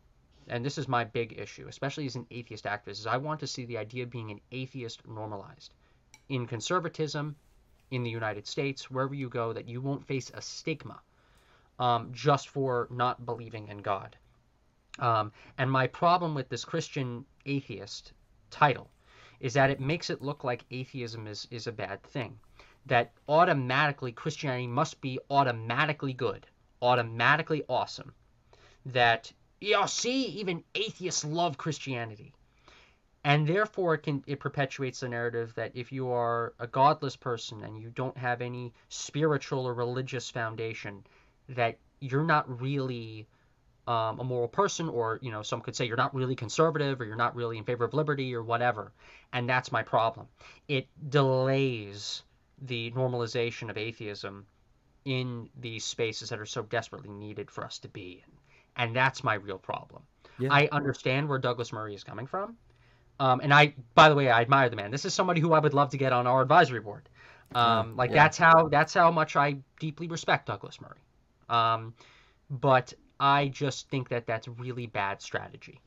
and this is my big issue, especially as an atheist activist, is I want to see the idea of being an atheist normalized in conservatism, in the United States, wherever you go, that you won't face a stigma um, just for not believing in God. Um, and my problem with this Christian atheist title is that it makes it look like atheism is, is a bad thing. That automatically Christianity must be automatically good, automatically awesome. That, you know, see, even atheists love Christianity. And therefore, it, can, it perpetuates the narrative that if you are a godless person and you don't have any spiritual or religious foundation, that you're not really um, a moral person, or you know, some could say you're not really conservative, or you're not really in favor of liberty, or whatever. And that's my problem. It delays the normalization of atheism in these spaces that are so desperately needed for us to be in, and that's my real problem. Yeah. I understand where Douglas Murray is coming from, um, and I, by the way, I admire the man. This is somebody who I would love to get on our advisory board. Um, like yeah. that's how that's how much I deeply respect Douglas Murray. Um, but I just think that that's really bad strategy.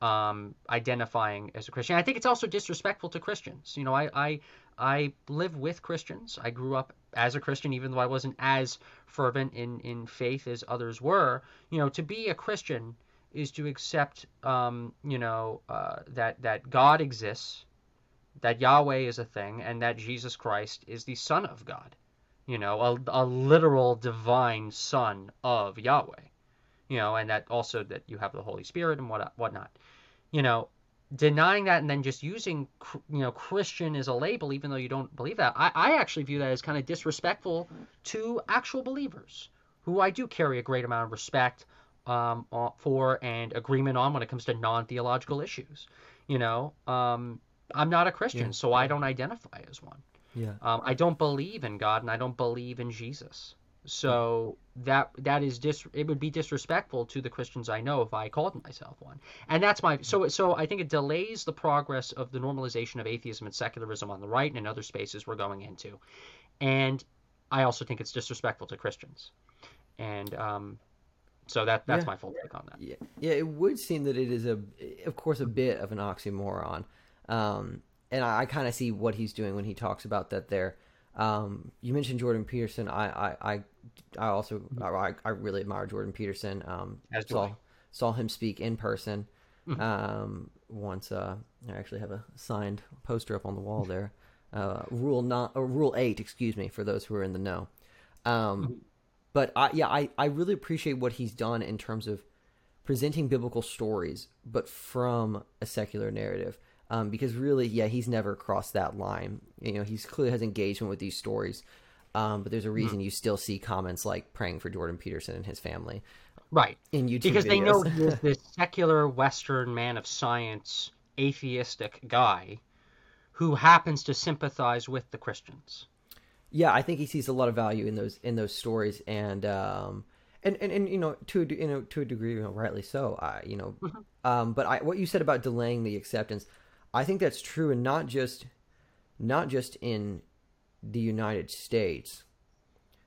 Um, identifying as a Christian, I think it's also disrespectful to Christians. You know, I, I I live with Christians. I grew up as a Christian, even though I wasn't as fervent in in faith as others were. You know, to be a Christian is to accept, um, you know, uh, that that God exists, that Yahweh is a thing, and that Jesus Christ is the Son of God you know, a, a literal divine son of Yahweh, you know, and that also that you have the Holy Spirit and what whatnot, you know, denying that and then just using you know Christian as a label, even though you don't believe that, I, I actually view that as kind of disrespectful to actual believers who I do carry a great amount of respect um, for and agreement on when it comes to non theological issues. You know, um, I'm not a Christian, yeah. so I don't identify as one. Yeah. Um, I don't believe in God and I don't believe in Jesus. So that that is dis it would be disrespectful to the Christians I know if I called myself one. And that's my so so I think it delays the progress of the normalization of atheism and secularism on the right and in other spaces we're going into. And I also think it's disrespectful to Christians. And um, so that that's yeah. my full take on that. Yeah, yeah, it would seem that it is a, of course, a bit of an oxymoron. Um, and I, I kind of see what he's doing when he talks about that. There, um, you mentioned Jordan Peterson. I, I, I, I also. I, I really admire Jordan Peterson. Um, As saw I. saw him speak in person. Mm-hmm. Um, once, uh, I actually have a signed poster up on the wall there. Uh, rule not, or rule eight, excuse me, for those who are in the know. Um, mm-hmm but I, yeah, I, I really appreciate what he's done in terms of presenting biblical stories, but from a secular narrative. Um, because really, yeah, he's never crossed that line. You know, he's clearly has engagement with these stories. Um, but there's a reason mm. you still see comments like praying for Jordan Peterson and his family. Right. In YouTube Because videos. they know he's this secular Western man of science, atheistic guy who happens to sympathize with the Christians yeah, I think he sees a lot of value in those in those stories, and um, and, and, and you know to a, you know to a degree, you know, rightly so. I you know, mm-hmm. um, but I what you said about delaying the acceptance, I think that's true, and not just not just in the United States.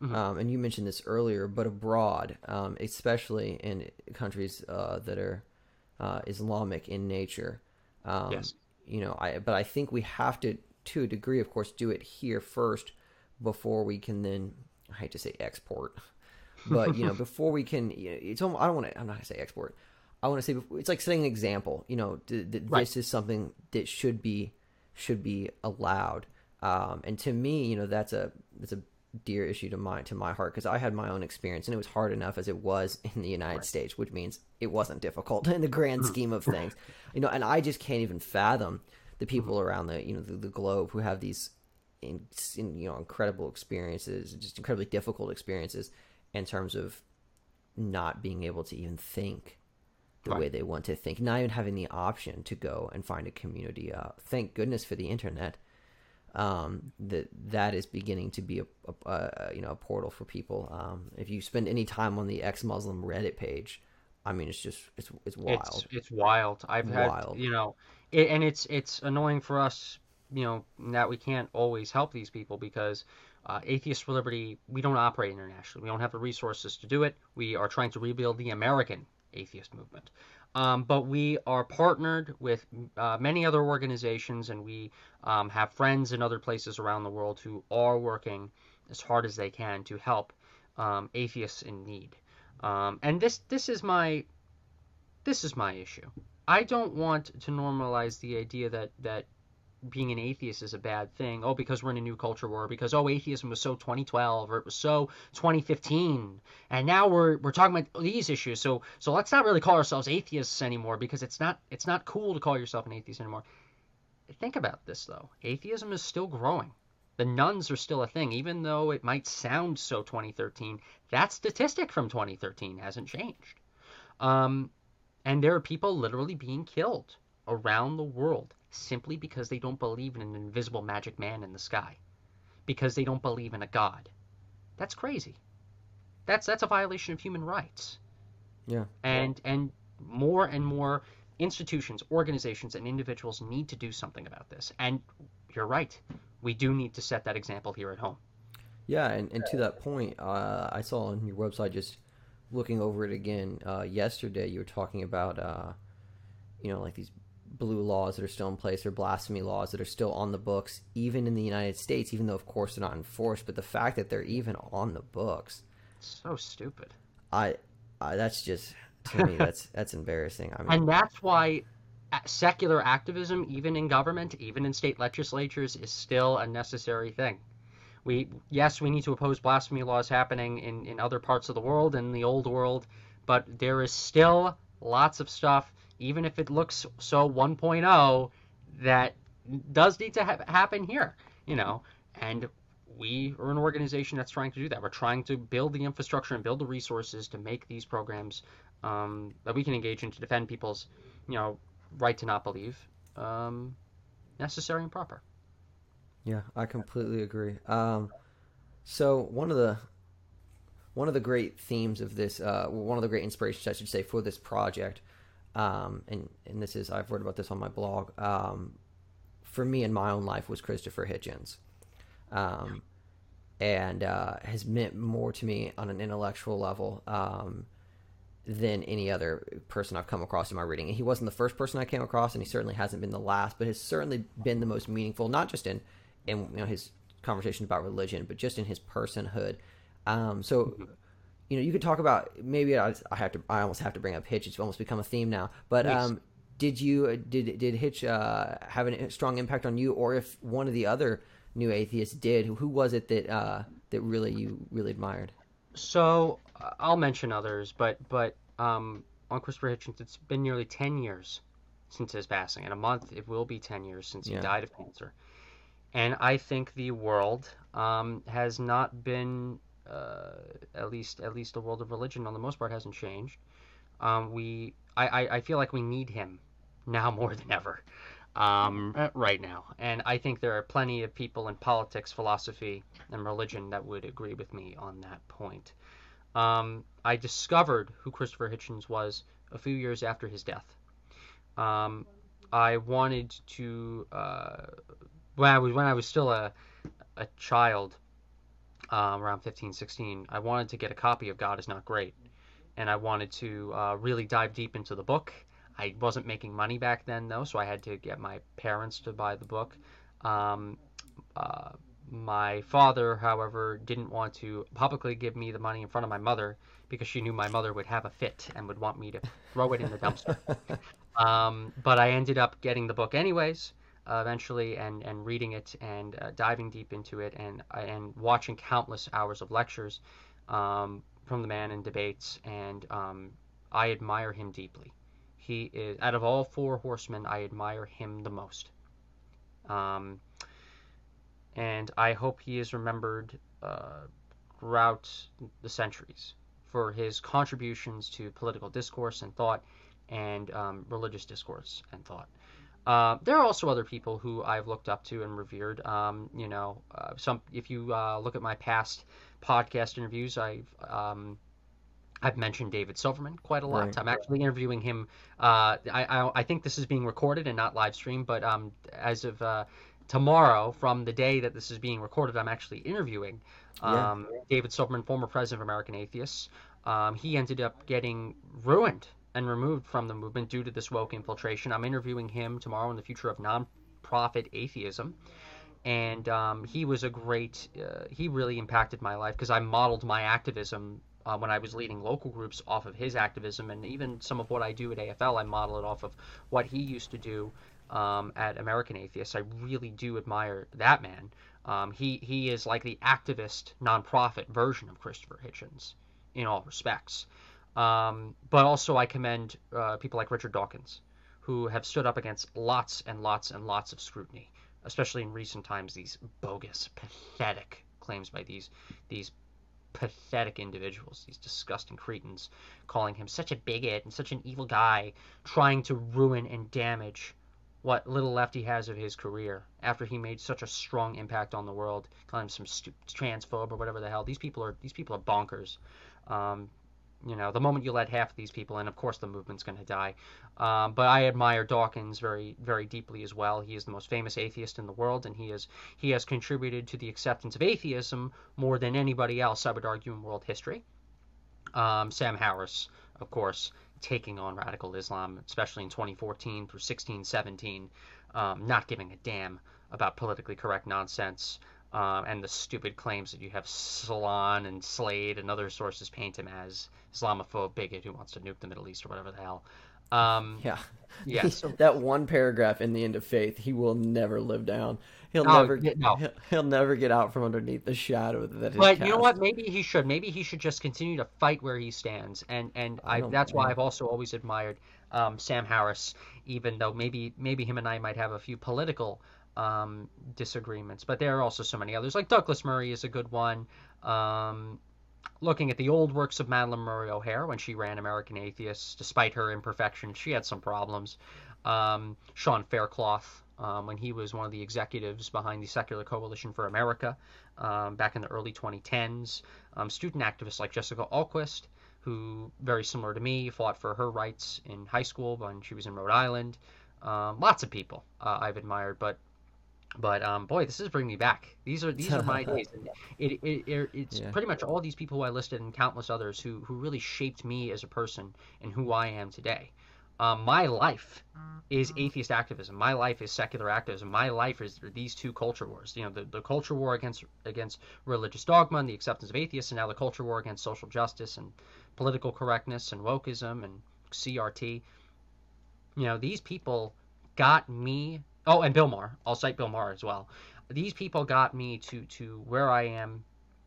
Mm-hmm. Um, and you mentioned this earlier, but abroad, um, especially in countries uh, that are uh, Islamic in nature. Um, yes. You know, I but I think we have to, to a degree, of course, do it here first before we can then I hate to say export, but you know before we can you know, it's almost, I don't want to I'm not gonna say export. I want to say it's like setting an example. You know, th- th- right. this is something that should be should be allowed. Um, and to me, you know, that's a that's a dear issue to my to my heart because I had my own experience and it was hard enough as it was in the United right. States, which means it wasn't difficult in the grand scheme of things. you know, and I just can't even fathom the people mm-hmm. around the you know the, the globe who have these in, in, you know incredible experiences, just incredibly difficult experiences in terms of not being able to even think the right. way they want to think, not even having the option to go and find a community. Uh, thank goodness for the internet. Um, that that is beginning to be a, a, a, you know a portal for people. Um, if you spend any time on the ex-Muslim Reddit page, I mean, it's just it's it's wild. It's, it's wild. I've wild. had you know, it, and it's it's annoying for us you know that we can't always help these people because uh, Atheists for Liberty we don't operate internationally. We don't have the resources to do it. We are trying to rebuild the American atheist movement. Um, but we are partnered with uh, many other organizations, and we um, have friends in other places around the world who are working as hard as they can to help um, atheists in need. Um, and this this is my this is my issue. I don't want to normalize the idea that that being an atheist is a bad thing. Oh, because we're in a new culture war, because oh, atheism was so 2012 or it was so 2015, and now we're we're talking about these issues. So so let's not really call ourselves atheists anymore because it's not it's not cool to call yourself an atheist anymore. Think about this though. Atheism is still growing. The nones are still a thing, even though it might sound so 2013. That statistic from 2013 hasn't changed. Um, and there are people literally being killed around the world simply because they don't believe in an invisible magic man in the sky, because they don't believe in a god. That's crazy. That's that's a violation of human rights. Yeah. And and more and more institutions, organizations, and individuals need to do something about this. And you're right. We do need to set that example here at home. Yeah, and, and to that point, uh, I saw on your website just looking over it again uh, yesterday. You were talking about, uh, you know, like these blue laws that are still in place or blasphemy laws that are still on the books, even in the United States, even though, of course, they're not enforced. But the fact that they're even on the books, so stupid. I, I that's just to me that's that's embarrassing. I mean, and that's why uh, secular activism, even in government, even in state legislatures, is still a necessary thing. We yes, we need to oppose blasphemy laws happening in in other parts of the world in the old world, but there is still lots of stuff, even if it looks so 1.0, that does need to ha- happen here. You know, and we are an organization that's trying to do that. We're trying to build the infrastructure and build the resources to make these programs um, that we can engage in to defend people's, you know, right to not believe um, necessary and proper. Yeah, I completely agree. Um, so one of the one of the great themes of this, uh, one of the great inspirations, I should say, for this project, um, and and this is I've wrote about this on my blog. Um, for me in my own life was Christopher Hitchens um, and uh, has meant more to me on an intellectual level um, than any other person I've come across in my reading. And he wasn't the first person I came across, and he certainly hasn't been the last, but has certainly been the most meaningful, not just in in you know his conversations about religion, but just in his personhood. Um, so. You know, you could talk about maybe I, I, have to. I almost have to bring up Hitch. It's almost become a theme now. But um, did you did did Hitch uh, have a strong impact on you, or if one of the other New atheists did. Who was it that uh, that really you really admired? So uh, I'll mention others, but but um, on Christopher Hitchens, it's been nearly ten years since his passing. In a month, it will be ten years since he yeah. died of cancer. And I think the world um, has not been, at least at least the world of religion, on the most part, hasn't changed. Um, we, I, I, I feel like we need him now more than ever um, uh, right now. And I think there are plenty of people in politics, philosophy, and religion that would agree with me on that point. Um, I discovered who Christopher Hitchens was a few years after his death. Um, I wanted to uh, when I was when I was still a a child, um, around 15, 16, I wanted to get a copy of God is Not Great, and I wanted to uh, really dive deep into the book I wasn't making money back then though, so I had to get my parents to buy the book. Um, uh, my father, however, didn't want to publicly give me the money in front of my mother because she knew my mother would have a fit and would want me to throw it in the dumpster. um, but I ended up getting the book anyways, uh, eventually, and, and reading it and uh, diving deep into it and and watching countless hours of lectures um, from the man in debates, and um, I admire him deeply he is out of all four horsemen, I admire him the most. Um, and I hope he is remembered uh, throughout the centuries for his contributions to political discourse and thought, and um, religious discourse and thought. Uh, there are also other people who I've looked up to and revered. Um, you know, uh, some if you uh, look at my past podcast interviews, I've um, I've mentioned David Silverman quite a lot. Right. I'm actually interviewing him. Uh, I, I, I think this is being recorded and not live streamed, but um, as of uh, tomorrow, from the day that this is being recorded, I'm actually interviewing um, yeah. David Silverman, former president of American Atheists. Um, he ended up getting ruined and removed from the movement due to this woke infiltration. I'm interviewing him tomorrow in the future of nonprofit atheism and um, he was a great uh, he really impacted my life because i modeled my activism uh, when I was leading local groups off of his activism, and even some of what I do at AFL, I model it off of what he used to do um, at American Atheists. I really do admire that man. Um, he he is like the activist nonprofit version of Christopher Hitchens in all respects. Um, but also, I commend uh, people like Richard Dawkins, who have stood up against lots and lots and lots of scrutiny, especially in recent times. These bogus, pathetic claims by these these pathetic individuals, these disgusting cretins, calling him such a bigot and such an evil guy, trying to ruin and damage what little left he has of his career after he made such a strong impact on the world, calling him some stupid transphobe or whatever the hell. These people are these people are bonkers. Um, you know, the moment you let half of these people in, of course the movement's going to die. Um, but I admire Dawkins very, very deeply as well. He is the most famous atheist in the world, and he is he has contributed to the acceptance of atheism more than anybody else, I would argue, in world history. Um, Sam Harris, of course, taking on radical Islam, especially in 2014 through 16, 17, um, not giving a damn about politically correct nonsense um, and the stupid claims that you have Salon and Slate and other sources paint him as Islamophobe bigot who wants to nuke the Middle East or whatever the hell. Um, Yeah. yeah. So, that one paragraph in the end of Faith, he will never live down. He'll Oh, never yeah, no. he'll, he'll never get out from underneath the shadow that but you know what? Maybe he should. Maybe he should just continue to fight where he stands. And and I I, that's why. I've also always admired um, Sam Harris, even though maybe maybe him and I might have a few political um, disagreements. But there are also so many others. Like Douglas Murray is a good one. Um, looking at the old works of Madalyn Murray O'Hair when she ran American Atheists, despite her imperfections, she had some problems. Um, Sean Faircloth, um, when he was one of the executives behind the Secular Coalition for America um, back in the early 2010s. Um, student activists like Jessica Ahlquist, who, very similar to me, fought for her rights in high school when she was in Rhode Island. Um, lots of people uh, I've admired, but but um, boy, this is bringing me back. These are these are my days. And it, it, it it's Yeah. pretty much all these people who I listed and countless others who who really shaped me as a person and who I am today. Um, my life is atheist activism. My life is secular activism. My life is these two culture wars. You know, the, the culture war against against religious dogma and the acceptance of atheists, and now the culture war against social justice and political correctness and wokeism and CRT. You know, these people got me. Oh, and Bill Maher. I'll cite Bill Maher as well. These people got me to to where I am,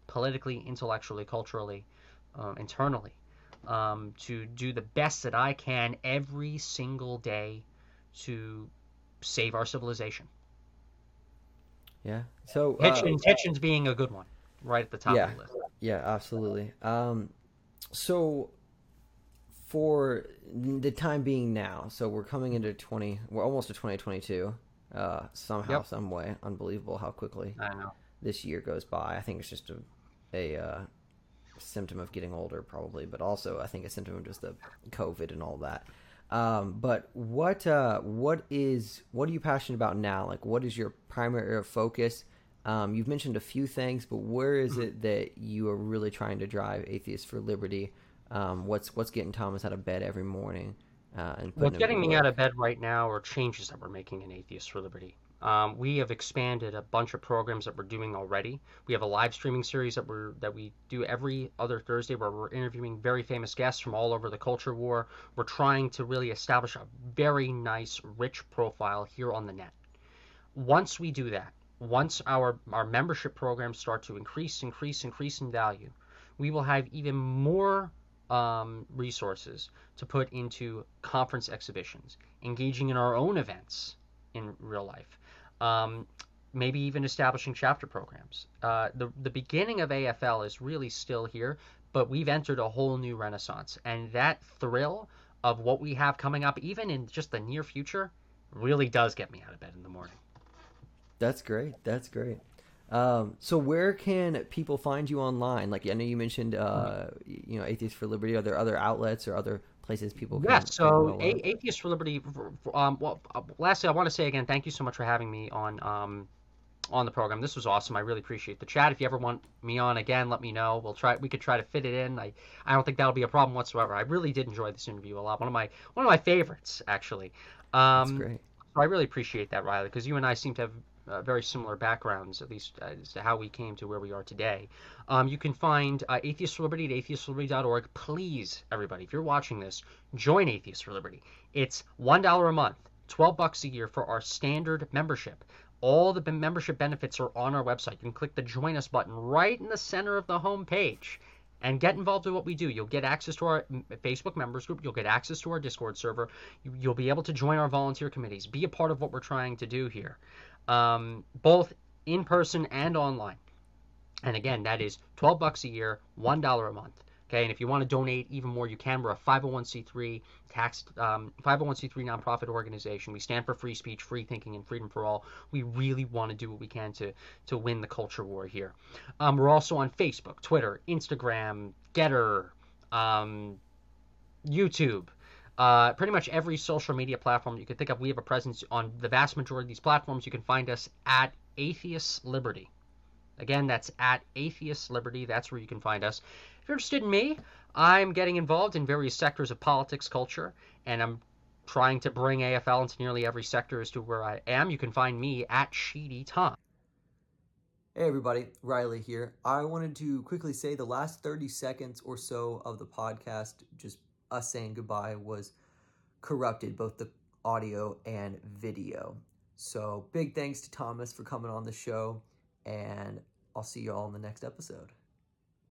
politically, intellectually, culturally, um, internally, um, to do the best that I can every single day to save our civilization. Yeah. So uh, Hitchens, Hitchens being a good one, right at the top Yeah. of the list. Yeah, absolutely. Um, so for the time being now, so we're coming into twenty, we're almost to twenty twenty two. Uh, somehow, Yep. some way, unbelievable how quickly I know. this year goes by. I think it's just a a uh, symptom of getting older, probably, but also I think a symptom of just the COVID and all that. Um, but what uh, what is what are you passionate about now? Like, what is your primary area of focus? Um, you've mentioned a few things, but where is it that you are really trying to drive Atheists for Liberty? Um, what's what's getting Thomas out of bed every morning? Uh, and What's getting me out of bed right now are changes that we're making in Atheists for Liberty. Um, we have expanded a bunch of programs that we're doing already. We have a live streaming series that we're that we do every other Thursday where we're interviewing very famous guests from all over the culture war. We're trying to really establish a very nice, rich profile here on the net. Once we do that, once our our membership programs start to increase, increase, increase in value, we will have even more um, resources to put into conference exhibitions, engaging in our own events in real life, um, maybe even establishing chapter programs. Uh, the the beginning of AFL is really still here, but we've entered a whole new renaissance, and that thrill of what we have coming up, even in just the near future, really does get me out of bed in the morning. That's great. That's great. Um, so where can people find you online? Like I know you mentioned, uh, you know, Atheists for Liberty. Are there other outlets or other places people can? Yeah, so A-? Atheists for Liberty. Um, well, uh, lastly, I want to say again, thank you so much for having me on um, on the program. This was awesome. I really appreciate the chat. If you ever want me on again, let me know. We'll try. We could try to fit it in. I, I don't think that'll be a problem whatsoever. I really did enjoy this interview a lot. One of my one of my favorites, actually. That's Um, great. so I really appreciate that, Riley, because you and I seem to have uh, very similar backgrounds, at least as to how we came to where we are today. Um, you can find uh, Atheists for Liberty at atheistsforliberty.org. Please, everybody, if you're watching this, join Atheists for Liberty. It's one dollar a month, twelve bucks a year for our standard membership. All the membership benefits are on our website. You can click the Join Us button right in the center of the home page and get involved with what we do. You'll get access to our Facebook members group. You'll get access to our Discord server. You- You'll be able to join our volunteer committees. Be a part of what we're trying to do here, um, both in person and online. And again, that is 12 bucks a year, $1 a month. Okay, and if you want to donate even more, you can. We're a 501c3 tax um, 501c3 nonprofit organization. We stand for free speech, free thinking, and freedom for all. We really want to do what we can to to win the culture war here. Um, we're also on Facebook, Twitter, Instagram, Gettr, um, YouTube. Uh, pretty much every social media platform you can think of, we have a presence on the vast majority of these platforms. You can find us at Atheist Liberty. Again, that's at Atheist Liberty. That's where you can find us. If you're interested in me, I'm getting involved in various sectors of politics, culture, and I'm trying to bring AFL into nearly every sector as to where I am. You can find me at Sheedy Tom. Hey everybody, Riley here. I wanted to quickly say the last 30 seconds or so of the podcast, just us saying goodbye, was corrupted both the audio and video. So big thanks to Thomas for coming on the show, and I'll see you all in the next episode.